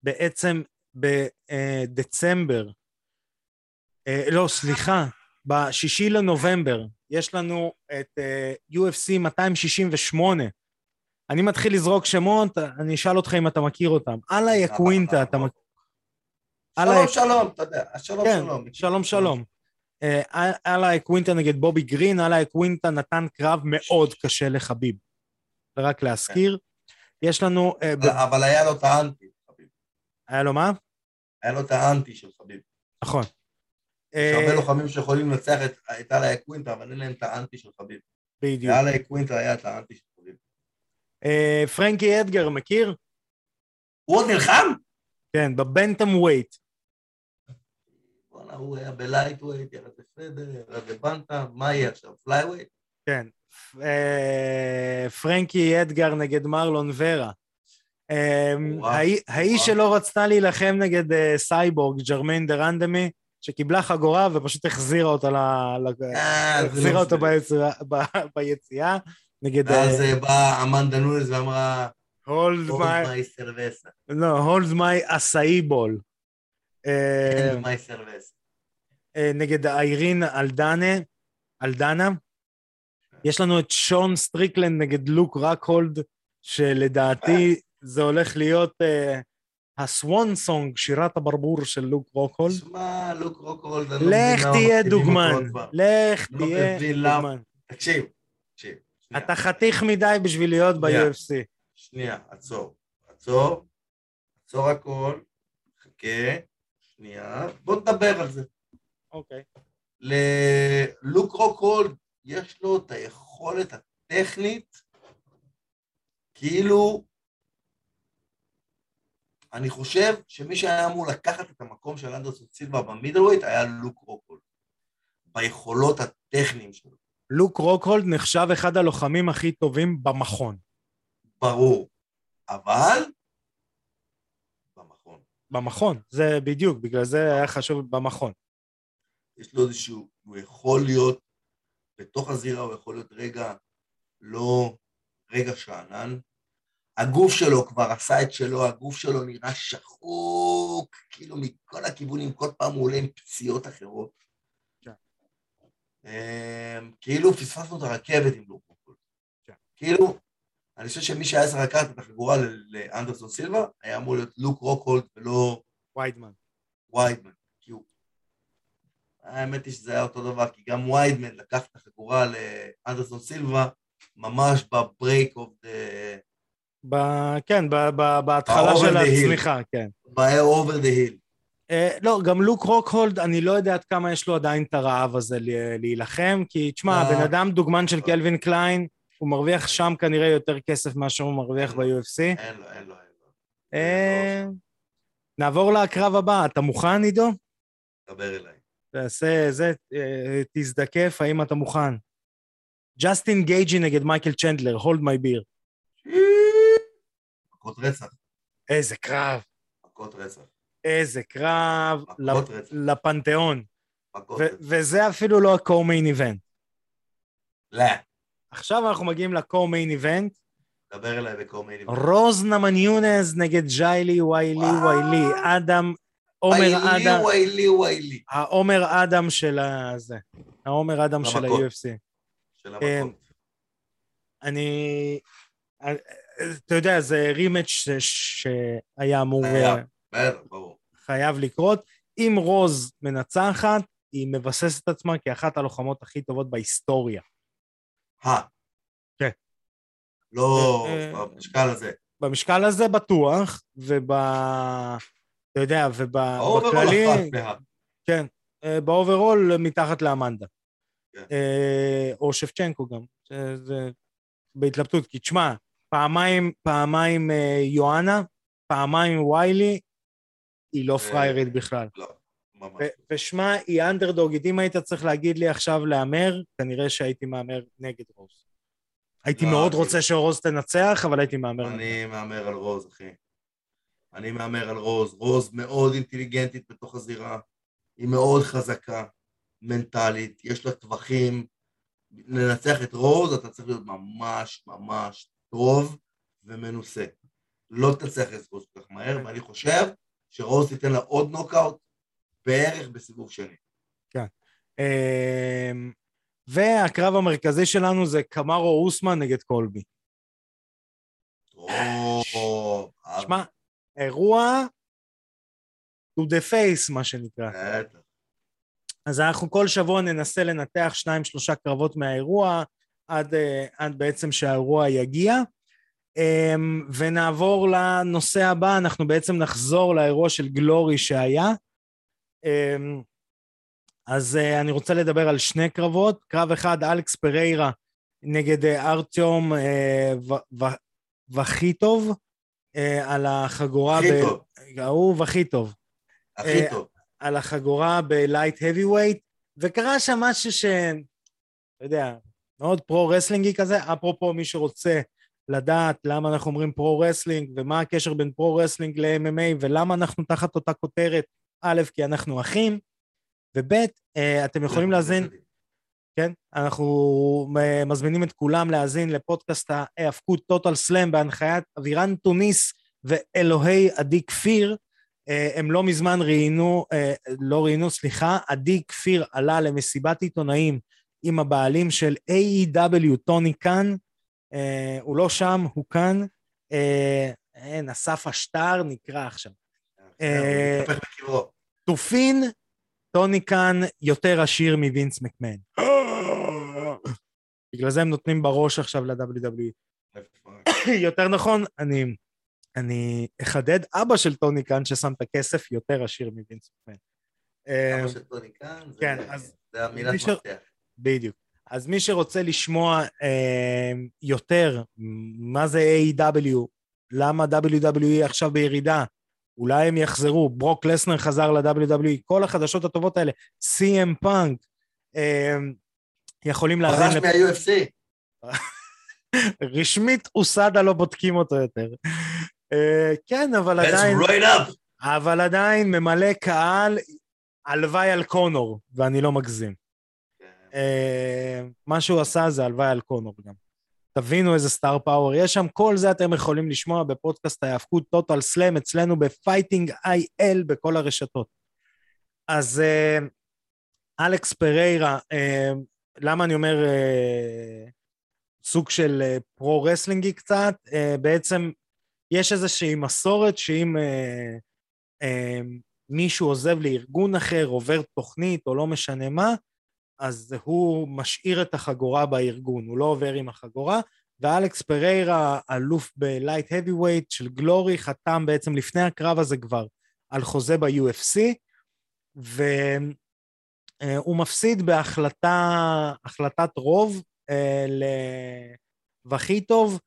[SPEAKER 1] בעצם בדצמבר, אה, לא, סליחה, בשישי לנובמבר, יש לנו את אה, UFC 268. אני מתחיל לזרוק שמות, אני אשאל אותך אם אתה מכיר אותם. אללה יקווינטה, אתה מכיר? אללה
[SPEAKER 2] שלום, שלום, אתה יודע, שלום,
[SPEAKER 1] כן,
[SPEAKER 2] שלום.
[SPEAKER 1] שלום שלום. אה, אללה יקווינטה נגד בובי גרין, אללה יקווינטה נתן קרב מאוד קשה לחביב. רק להזכיר. יש לנו,
[SPEAKER 2] אבל- היה לו את האנטי.
[SPEAKER 1] היה לו מה?
[SPEAKER 2] היה לו את האנטי של חביב.
[SPEAKER 1] נכון.
[SPEAKER 2] יש
[SPEAKER 1] אה,
[SPEAKER 2] הרבה לוחמים שיכולים לנצח את- את אל איאקווינטה, אבל אין להם את האנטי של חביב.
[SPEAKER 1] בדיוק.
[SPEAKER 2] לאל איאקווינטה היה את האנטי של חביב.
[SPEAKER 1] אה, פרנקי אדגר, מכיר?
[SPEAKER 2] הוא עוד נלחם?
[SPEAKER 1] כן, ב-bantamweight.
[SPEAKER 2] בואנה, הוא היה ב-lightweight, ירד ל-feather, ירד ל-bantam, מה יהיה עכשיו? flyweight?
[SPEAKER 1] כן. אה, פרנקי אדגר נגד מרלון ורה. ההיא
[SPEAKER 2] וואו.
[SPEAKER 1] שלא רצתה להילחם נגד אה, סייבורג, ג'רמיין דה רנדמי, שקיבלה חגורה ופשוט החזירה אותה
[SPEAKER 2] אה,
[SPEAKER 1] החזירה
[SPEAKER 2] לא
[SPEAKER 1] אותו
[SPEAKER 2] בשבילי.
[SPEAKER 1] ביציאה, נגד
[SPEAKER 2] ואז אה, באה אמנדה נונס ואמרה,
[SPEAKER 1] הולד מיי,
[SPEAKER 2] מי סרבסה.
[SPEAKER 1] לא, הולד מיי אסאי בול.
[SPEAKER 2] סרבסה.
[SPEAKER 1] נגד איירין אלדנה. אלדנה. יש לנו את שון סטריקלנד נגד לוק רוקהולד, שלדעתי זה הולך להיות uh, ה-swan song, שירת הברבור של לוק רוקהולד.
[SPEAKER 2] שמע, לוק רוקהולד, אני לא
[SPEAKER 1] לך תהיה דוגמן. לך תהיה. דוגמן.
[SPEAKER 2] תקשיב, תקשיב.
[SPEAKER 1] אתה חתיך מדי בשביל להיות. ב-UFC.
[SPEAKER 2] שנייה, עצור. עצור. עצור הכל. חכה. שנייה. בוא נדבר על זה.
[SPEAKER 1] אוקיי.
[SPEAKER 2] ללוק רוקהולד יש לו את היכולת הטכנית, כאילו, אני חושב שמי שהיה אמור לקחת את המקום של אנדרסון סילבה ב-middleweight היה לוק רוקהולד. ביכולות הטכניים שלו.
[SPEAKER 1] לוק רוקהולד נחשב אחד הלוחמים הכי טובים במכון.
[SPEAKER 2] ברור. אבל, במכון.
[SPEAKER 1] במכון, זה בדיוק, בגלל זה היה חשוב במכון.
[SPEAKER 2] יש לו איזשהו, הוא יכול להיות, בתוך הזירה הוא יכול להיות רגע לא, רגע שאנן. הגוף שלו כבר עשה את שלו, הגוף שלו נראה שחוק, כאילו מכל הכיוונים, כל פעם הוא עולה עם פציעות אחרות.
[SPEAKER 1] כן.
[SPEAKER 2] אמ, כאילו פספסנו את הרכבת עם לוק רוקהולד.
[SPEAKER 1] כן.
[SPEAKER 2] כאילו, אני חושב שמי שהיה צריך לקחת את החגורה לאנדרסון סילבה, היה אמור להיות לוק רוקהולד ולא
[SPEAKER 1] ויידמן.
[SPEAKER 2] ויידמן, כי הוא... האמת היא שזה היה אותו דבר, כי גם ויידמן לקח את החגורה לאנדרסון סילבה, ממש ב-break of the...
[SPEAKER 1] ב- כן, ב- ב- בהתחלה של. הצמיחה, כן.
[SPEAKER 2] ב-over the hill.
[SPEAKER 1] אה, לא, גם לוק רוקהולד, אני לא יודע עד כמה יש לו עדיין את הרעב הזה להילחם, כי תשמע,
[SPEAKER 2] אה.
[SPEAKER 1] הבן אדם דוגמן של קלווין קליין, הוא מרוויח שם כנראה יותר כסף מאשר הוא מרוויח ב-UFC.
[SPEAKER 2] אין לו, אין לו, אין לו.
[SPEAKER 1] אה, נעבור לקרב הבא, אתה מוכן, עידו?
[SPEAKER 2] דבר אליי.
[SPEAKER 1] תעשה זה, תזדקף, האם אתה מוכן? ג'סטין גייג'י נגד מייקל צ'נדלר, hold my beer.
[SPEAKER 2] מכות רצח,
[SPEAKER 1] איזה קרב,
[SPEAKER 2] מכות רצח,
[SPEAKER 1] איזה קרב
[SPEAKER 2] מכות רצח,
[SPEAKER 1] לפנתיאון.
[SPEAKER 2] מכות רצח.
[SPEAKER 1] וזה אפילו לא ה-co-main event.
[SPEAKER 2] לא,
[SPEAKER 1] עכשיו אנחנו מגיעים ל-co-main event,
[SPEAKER 2] דבר אליי בקומיינים.
[SPEAKER 1] רוז נמן יונס נגד ג'יילי ויילי. ויילי, אדם, עומר אדם,
[SPEAKER 2] ויילי, ויילי.
[SPEAKER 1] העומר אדם של הזה, העומר אדם של. ה-UFC.
[SPEAKER 2] של. המכות.
[SPEAKER 1] אני, אתה יודע, זה rematch ש- שהיה אמור,
[SPEAKER 2] חייב. בטח, ברור.
[SPEAKER 1] חייב לקרות. אם רוז מנצחת, היא מבססת את עצמה כאחת הלוחמות הכי טובות בהיסטוריה.
[SPEAKER 2] אה.
[SPEAKER 1] כן.
[SPEAKER 2] לא,
[SPEAKER 1] אה,
[SPEAKER 2] במשקל הזה.
[SPEAKER 1] במשקל הזה בטוח, וב... אתה יודע, ובכללי... כן, אה, באוברול מתחת לאמנדה.
[SPEAKER 2] כן.
[SPEAKER 1] אה, או שבצ'נקו גם, זה בהתלבטות, כי תשמע, פעמיים, פעמיים אה, יואנה, פעמיים ויילי, היא לא
[SPEAKER 2] אה,
[SPEAKER 1] פריירית בכלל.
[SPEAKER 2] לא, ממש.
[SPEAKER 1] ו- ושמע, היא אנדרדוגית, אם היית צריך להגיד לי עכשיו להמר, כנראה שהייתי מהמר נגד רוז. הייתי
[SPEAKER 2] לא,
[SPEAKER 1] מאוד
[SPEAKER 2] אני-
[SPEAKER 1] רוצה שרוז תנצח, אבל הייתי מהמר.
[SPEAKER 2] אני מהמר על רוז, אחי. אני מהמר על רוז. רוז מאוד אינטליגנטית בתוך הזירה. היא מאוד חזקה, מנטלית, יש לה טווחים. לנצח את רוז אתה צריך להיות ממש ממש טוב ומנוסה. לא את רוז כל כך מהר, ואני חושב שרוז תיתן לה עוד נוקאוט בערך בסיבוב שני.
[SPEAKER 1] אמ, והקרב המרכזי שלנו זה קמרו אוסמן נגד קולבי. שמע, אירוע to the face, מה שנקרא.
[SPEAKER 2] בטח.
[SPEAKER 1] אז אנחנו כל שבוע ננסה לנתח שניים, שלושה קרבות מהאירוע, עד, אה, עד בעצם שהאירוע יגיע. אמ, ונעבור לנושא הבא, אנחנו בעצם נחזור לאירוע של גלורי שהיה. אמ, אז אה, אני רוצה לדבר על שני קרבות. קרב אחד, אלכס פריירה נגד אה, ארטיום ו- ו- וחיטוב, אה, על החגורה...
[SPEAKER 2] הכי
[SPEAKER 1] ב-
[SPEAKER 2] טוב,
[SPEAKER 1] אהוב הכי טוב.
[SPEAKER 2] טוב.
[SPEAKER 1] על החגורה בלייט heavy weight, וקרה שם משהו ש... אתה יודע, מאוד פרו-רסלינגי כזה, אפרופו מי שרוצה לדעת למה אנחנו אומרים פרו-רסלינג, ומה הקשר בין פרו-רסלינג ל-MMA, ולמה אנחנו תחת אותה כותרת, א', כי אנחנו אחים, וב', אה, אתם יכולים להאזין, כן? אנחנו מ- מזמינים את כולם להאזין לפודקאסט ההאבקות טוטל סלאם בהנחיית אבירן טוניס ואלוהי עדי כפיר. אה, הם לא מזמן ראיינו, אה, לא ראיינו, סליחה, עדי כפיר עלה למסיבת עיתונאים עם הבעלים של AEW, טוני קאן. אה, הוא לא שם, הוא כאן. אה, אין, אסף השטר נקרא עכשיו. אה,
[SPEAKER 2] בקברו.
[SPEAKER 1] תופין, טוני קאן יותר עשיר מווינס מקמן. בגלל זה הם נותנים בראש עכשיו ל-WWE. יותר נכון, אני, אני אחדד, אבא של טוני קאן ששם את הכסף יותר עשיר מווינס מקמן. אה,
[SPEAKER 2] אבא של טוני קאן, זה-
[SPEAKER 1] כן,
[SPEAKER 2] זה המילת
[SPEAKER 1] מי ש-
[SPEAKER 2] מפתח.
[SPEAKER 1] בדיוק. אז מי שרוצה לשמוע אה, יותר מה זה AEW, למה WWE עכשיו בירידה, אולי הם יחזרו, ברוק לסנר חזר ל-WWE, כל החדשות הטובות האלה, CM Punk, אה, יכולים
[SPEAKER 2] פרש
[SPEAKER 1] להאזין, לפ-
[SPEAKER 2] מה-UFC.
[SPEAKER 1] רשמית אוסדה לא בודקים אותו יותר. אה, כן, אבל
[SPEAKER 2] Let's
[SPEAKER 1] עדיין,
[SPEAKER 2] right up.
[SPEAKER 1] אבל עדיין ממלא קהל, הלוואי על קונור, ואני לא מגזים. אה, מה שהוא עשה זה הלוואי על קונור גם. תבינו איזה סטאר פאוור יש שם, כל זה אתם יכולים לשמוע בפודקאסט ההיאבקות טוטל סלאם אצלנו בפייטינג איי-אל בכל הרשתות. אז אה, אלכס פריירה, אה, למה אני אומר סוג של pro-wrestling י קצת? בעצם יש איזושהי מסורת שאם מישהו עוזב לארגון אחר, עובר תוכנית או לא משנה מה, אז הוא משאיר את החגורה בארגון, הוא לא עובר עם החגורה, ואלכס פריירה, אלוף ב-lightweight של גלורי, חתם בעצם לפני הקרב הזה כבר על חוזה ב-UFC, והוא מפסיד בהחלטה, החלטת רוב אה, והכי טוב.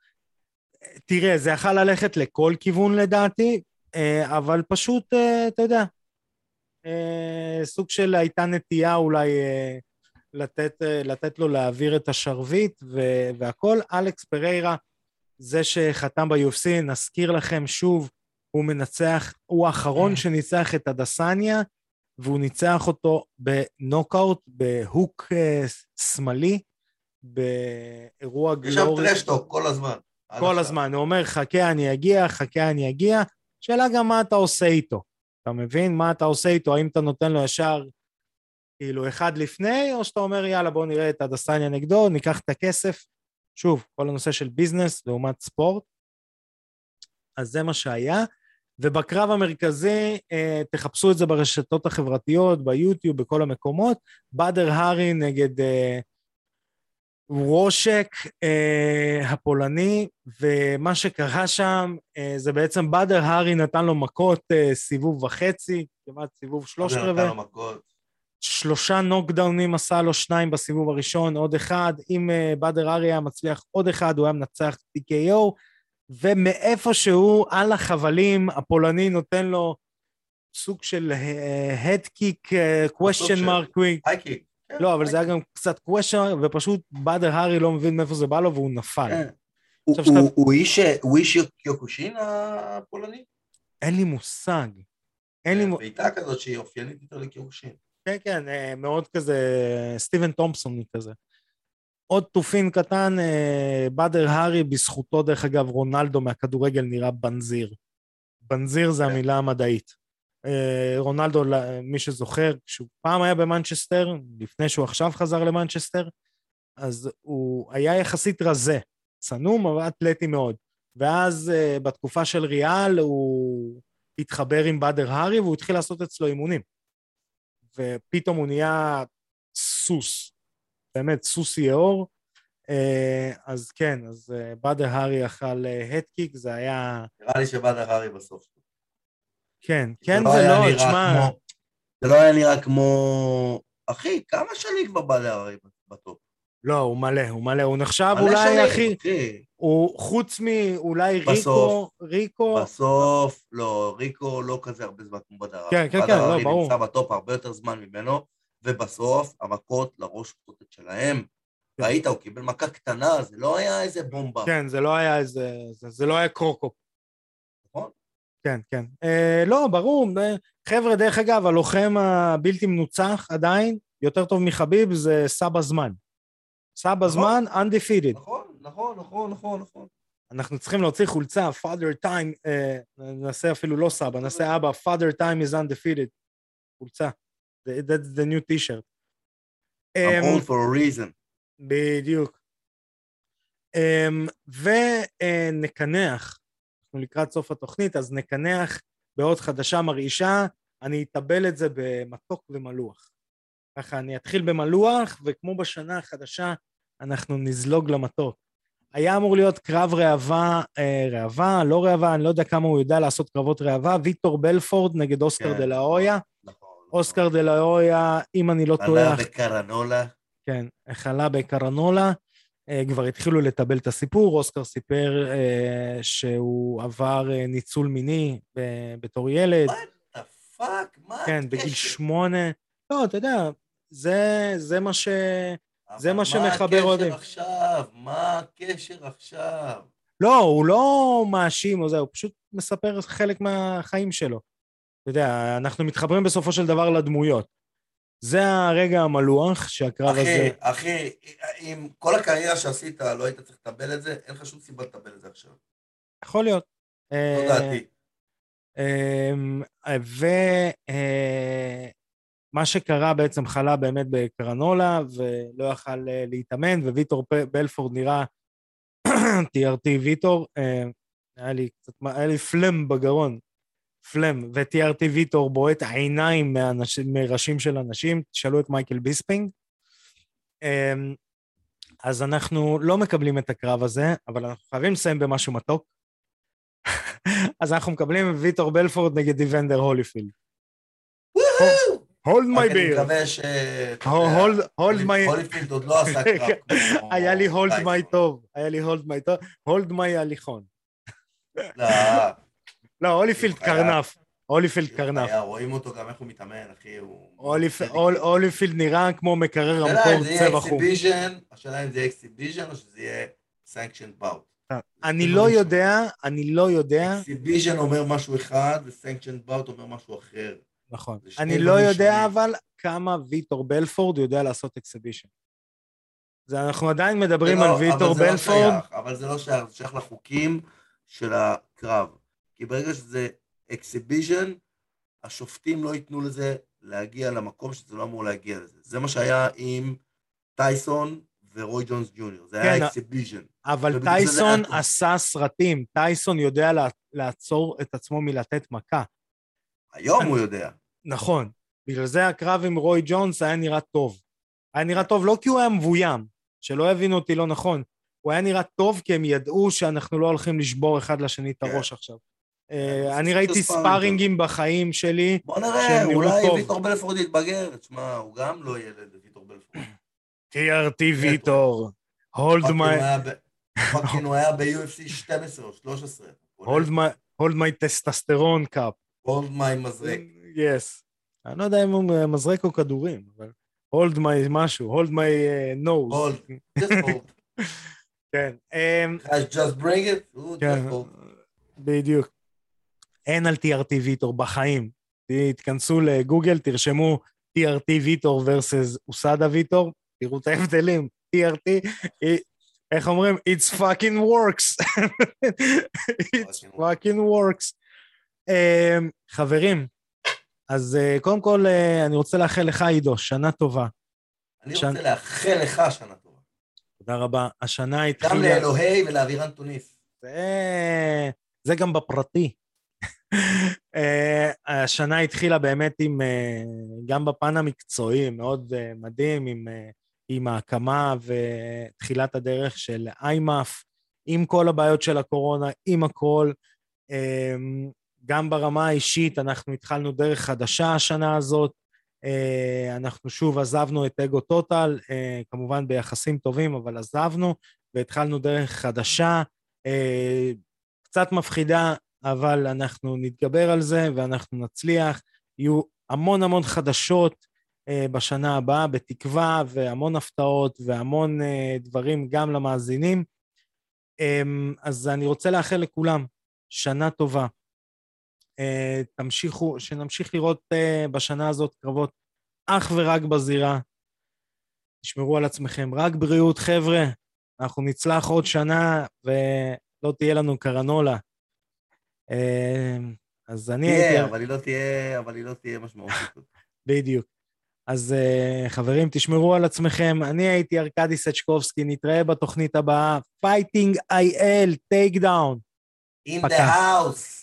[SPEAKER 1] תראה, זה יכול ללכת לכל כיוון לדעתי, אה, אבל פשוט, אה, אתה יודע, אה, סוג של הייתה נטייה אולי אה, לתת, אה, לתת לו להעביר את השרביט ו- והכל. אלכס פריירה, זה שחתם ב-UFC, נזכיר לכם שוב, הוא מנצח, הוא האחרון שניצח את הדסניה, והוא ניצח אותו בנוקאוט, בהוק אה, שמאלי, באירוע
[SPEAKER 2] יש שם
[SPEAKER 1] גלורי.
[SPEAKER 2] טרשטוק כל הזמן.
[SPEAKER 1] כל. הזמן, הוא אומר, חכה, אני אגיע, חכה, אני אגיע. שאלה גם מה אתה עושה איתו. אתה מבין? מה אתה עושה איתו? האם אתה נותן לו ישר, כאילו, אחד לפני, או שאתה אומר, יאללה, בוא נראה את הדסניה נגדו, ניקח את הכסף. שוב, כל הנושא של ביזנס לעומת ספורט. אז זה מה שהיה. ובקרב המרכזי, אה, תחפשו את זה ברשתות החברתיות, ביוטיוב, בכל המקומות. באדר הארי נגד אה, רושק אה, הפולני, ומה שקרה שם אה, זה בעצם באדר הארי נתן לו מכות אה, סיבוב וחצי, כמעט סיבוב שלוש
[SPEAKER 2] זה נתן
[SPEAKER 1] רבעי.
[SPEAKER 2] לו מכות.
[SPEAKER 1] שלושה נוקדאונים עשה לו, שניים בסיבוב הראשון, עוד אחד. אם uh, באדר ארי היה מצליח עוד אחד, הוא היה מנצח TKO, ומאיפשהו על החבלים, הפולני נותן לו סוג של הד קיק, question
[SPEAKER 2] של-
[SPEAKER 1] mark quick.
[SPEAKER 2] כן,
[SPEAKER 1] לא, אבל זה היה. גם קצת question, ופשוט באדר הארי לא מבין מאיפה זה בא לו והוא נפל.
[SPEAKER 2] כן. הוא- איש קיוקושין הפולני?
[SPEAKER 1] אין לי מושג. אין לי... מ-
[SPEAKER 2] בעיטה כזאת שהיא אופיינית יותר לקיוקושין.
[SPEAKER 1] כן, כן, אה, מאוד כזה, סטיבן תומפסון כזה. עוד תופין קטן, אה, באדר הארי, בזכותו, דרך אגב, רונלדו מהכדורגל נראה בנזיר. בנזיר זה
[SPEAKER 2] כן.
[SPEAKER 1] המילה המדעית. אה, רונלדו, מי שזוכר, כשהוא פעם היה במנצ'סטר, לפני שהוא עכשיו חזר למנצ'סטר, אז הוא היה יחסית רזה, צנום, אבל אתלטי מאוד. ואז בתקופה של ריאל הוא התחבר עם באדר הארי והוא התחיל לעשות אצלו אימונים. ופתאום הוא נהיה סוס, באמת סוס יאור. אה, אז כן, אז אה, באדר הארי אכל הדקיק, זה היה...
[SPEAKER 2] נראה לי שבאדר הארי בסוף.
[SPEAKER 1] כן, כן זה לא, תשמע,
[SPEAKER 2] זה לא היה נראה כמו... אחי, כמה שנים כבר באדר הארי בטופ?
[SPEAKER 1] לא, הוא מלא, הוא מלא, הוא נחשב
[SPEAKER 2] מלא
[SPEAKER 1] אולי הכי...
[SPEAKER 2] אחי.
[SPEAKER 1] הוא חוץ מאולי ריקו,
[SPEAKER 2] בסוף.
[SPEAKER 1] ריקו,
[SPEAKER 2] בסוף, לא, ריקו לא כזה הרבה זמן כמו באדר הארי.
[SPEAKER 1] כן, כן, כן, לא, ברור.
[SPEAKER 2] נמצא בטופ הרבה יותר זמן ממנו, ובסוף המכות לראש קוטט שלהם.
[SPEAKER 1] כן.
[SPEAKER 2] ראית, הוא קיבל מכה קטנה, זה לא היה איזה בומבה.
[SPEAKER 1] כן, זה לא היה איזה... זה, זה לא היה קרוקו.
[SPEAKER 2] נכון?
[SPEAKER 1] כן, כן. אה, לא, ברור. אה, חבר'ה, דרך אגב, הלוחם הבלתי מנוצח עדיין, יותר טוב מחביב, זה סבא זמן. סבא זמן, undefeated.
[SPEAKER 2] נכון, נכון, נכון, נכון, נכון.
[SPEAKER 1] אנחנו צריכים להוציא חולצה, father time, אה, נעשה אפילו לא סבא, נעשה אבא, father time is undefeated. חולצה. That's the new t-shirt.
[SPEAKER 2] I'm
[SPEAKER 1] אמ,
[SPEAKER 2] old for a reason.
[SPEAKER 1] בדיוק. אמ, ונקנח, אנחנו לקראת סוף התוכנית, אז נקנח בעוד חדשה מרעישה, אני אטבל את זה במתוק ומלוח. ככה אני אתחיל במלוח, וכמו בשנה החדשה, אנחנו נזלוג למתוק. היה אמור להיות קרב ראווה, אה, ראווה, לא ראווה, אני לא יודע כמה הוא יודע לעשות קרבות ראווה, ויטור בלפורד נגד אוסקר
[SPEAKER 2] כן,
[SPEAKER 1] דה לה הויה.
[SPEAKER 2] נכון, נכון.
[SPEAKER 1] אוסקר דה לה הויה, אם אני לא טועה,
[SPEAKER 2] עלה בקרנולה.
[SPEAKER 1] כן, חלה בקרנולה, אה, כבר התחילו לטבל את הסיפור, אוסקר סיפר אה, שהוא עבר אה, ניצול מיני ב- בתור ילד,
[SPEAKER 2] What the fuck? מה
[SPEAKER 1] כן, בגיל? שמונה, לא, אתה יודע, זה, זה מה ש... זה מה שמחבר אוהדים.
[SPEAKER 2] מה הקשר עכשיו? מה הקשר עכשיו?
[SPEAKER 1] לא, הוא לא מאשים או זה, הוא פשוט מספר חלק מהחיים שלו. אתה יודע, אנחנו מתחברים בסופו של דבר לדמויות. זה הרגע המלוח שהקרב
[SPEAKER 2] אחי,
[SPEAKER 1] הזה...
[SPEAKER 2] אחי, עם כל הקריירה שעשית, לא היית צריך לטבל את זה, אין לך שום סיבה לטבל את זה עכשיו.
[SPEAKER 1] יכול להיות.
[SPEAKER 2] זו
[SPEAKER 1] אה,
[SPEAKER 2] דעתי.
[SPEAKER 1] ומה שקרה בעצם חלה באמת בקרנולה ולא יכל אה, להתאמן, וויטור בלפורד נראה TRT ויטור, אה, היה לי קצת, היה לי phlegm בגרון, phlegm, ו-TRT ויטור בועט עיניים מראשים של אנשים, תשאלו את מייקל ביספינג. אה, אז אנחנו לא מקבלים את הקרב הזה, אבל אנחנו חייבים לסיים במשהו מתוק. אז אנחנו מקבלים ויטור בלפורד נגד איבנדר הוליפילד. hold my
[SPEAKER 2] רק אני
[SPEAKER 1] beer.
[SPEAKER 2] מקווה ש...
[SPEAKER 1] hold- my-
[SPEAKER 2] הוליפילד עוד לא עשה קרב כמו...
[SPEAKER 1] היה לי
[SPEAKER 2] hold.
[SPEAKER 1] my טוב, היה לי hold my טוב, hold my הליכון.
[SPEAKER 2] לא,
[SPEAKER 1] לא, הוליפילד. קרנף, הוליפילד קרנף.
[SPEAKER 2] רואים אותו גם איך הוא מתאמן, אחי, הוא...
[SPEAKER 1] הוליפילד נראה כמו מקרר
[SPEAKER 2] יהיה
[SPEAKER 1] צבע חום.
[SPEAKER 2] השאלה אם זה יהיה exhibition או שזה יהיה sanctioned bout.
[SPEAKER 1] אני לא יודע, אני לא יודע,
[SPEAKER 2] exhibition אומר משהו אחד ו sanctioned bout אומר משהו אחר.
[SPEAKER 1] נכון, אני לא יודע. אבל כמה ויטור בלפורד יודע לעשות exhibition. זה אנחנו עדיין מדברים
[SPEAKER 2] זה
[SPEAKER 1] על
[SPEAKER 2] לא-
[SPEAKER 1] ויטור
[SPEAKER 2] אבל לא
[SPEAKER 1] בלפורד,
[SPEAKER 2] שייך, אבל זה לא שייך, זה שייך לחוקים של הקרב. כי ברגע שזה exhibition, השופטים לא ייתנו לזה להגיע למקום שזה לא אמור להגיע לזה. זה מה שהיה עם טייסון ורוי ג'ונס ג'וניור, זה
[SPEAKER 1] כן,
[SPEAKER 2] היה exhibition.
[SPEAKER 1] אבל טייסון
[SPEAKER 2] היה.
[SPEAKER 1] עשה סרטים, טייסון יודע לע- לעצור את עצמו מלתת מכה.
[SPEAKER 2] היום הוא יודע.
[SPEAKER 1] נכון, בגלל זה הקרב עם רוי ג'ונס היה נראה טוב. היה נראה טוב לא כי הוא היה מבוים, שלא יבינו אותי לא נכון, הוא היה נראה טוב כי הם ידעו שאנחנו לא הולכים לשבור אחד לשני את
[SPEAKER 2] כן.
[SPEAKER 1] הראש עכשיו.
[SPEAKER 2] זה
[SPEAKER 1] אה,
[SPEAKER 2] סוג
[SPEAKER 1] אני ראיתי
[SPEAKER 2] sparring
[SPEAKER 1] sparring ים בחיים שלי,
[SPEAKER 2] בוא נראה, אולי. ויטור בלפורד יתבגר. תשמע, הוא גם לא ילד, ויטור בלפורד.
[SPEAKER 1] TRT ויטור, הולד מי
[SPEAKER 2] פאקינג הוא היה ב-UFC 12 או 13.
[SPEAKER 1] hold my testosterone cup.
[SPEAKER 2] hold my מזרק.
[SPEAKER 1] yes. אני לא יודע אם הוא מזרק או כדורים, אבל hold my משהו, hold my
[SPEAKER 2] nose. hold. hold.
[SPEAKER 1] כן.
[SPEAKER 2] guys just bring it.
[SPEAKER 1] כן,
[SPEAKER 2] hold.
[SPEAKER 1] בדיוק. אין על TRT ויטור בחיים. תתכנסו לגוגל, תרשמו TRT ויטור versus USADA ויטור, תראו את ההבדלים. TRT, אה, איך אומרים? It's fucking works. It's
[SPEAKER 2] Fucking
[SPEAKER 1] works. אמ, חברים, אז אה, קודם כל אה, אני רוצה לאחל לך, עידו, שנה טובה.
[SPEAKER 2] אני
[SPEAKER 1] שנה-
[SPEAKER 2] רוצה לאחל לך שנה טובה.
[SPEAKER 1] תודה רבה. השנה
[SPEAKER 2] גם
[SPEAKER 1] התחילה...
[SPEAKER 2] לאלוהי ולאבירן תוניס.
[SPEAKER 1] זה, זה גם בפרטי. אה, השנה התחילה באמת עם, גם בפן המקצועי, מאוד מדהים, עם, עם ההקמה ותחילת הדרך של איימאף, עם כל הבעיות של הקורונה, עם הכל. גם ברמה האישית אנחנו התחלנו דרך חדשה השנה הזאת. אה, אנחנו שוב עזבנו את אגו טוטל, אה, כמובן ביחסים טובים, אבל עזבנו, והתחלנו דרך חדשה. אה, קצת מפחידה, אבל אנחנו נתגבר על זה ואנחנו נצליח. יהיו המון המון חדשות בשנה הבאה, בתקווה, והמון הפתעות והמון דברים גם למאזינים. אה, אז אני רוצה לאחל לכולם שנה טובה. אה, תמשיכו, שנמשיך לראות אה, בשנה הזאת קרבות אך ורק בזירה. תשמרו על עצמכם, רק בריאות, חבר'ה. אנחנו נצלח עוד שנה ולא תהיה לנו קרנולה. אה, אז אני הייתי...
[SPEAKER 2] תהיה, אבל היא לא תהיה, אבל היא לא תהיה משמעותית.
[SPEAKER 1] בדיוק. אז חברים, תשמרו על עצמכם. אני הייתי ארקדי סצ'קובסקי, נתראה בתוכנית הבאה. Fighting IL, Takedown.
[SPEAKER 2] In the house.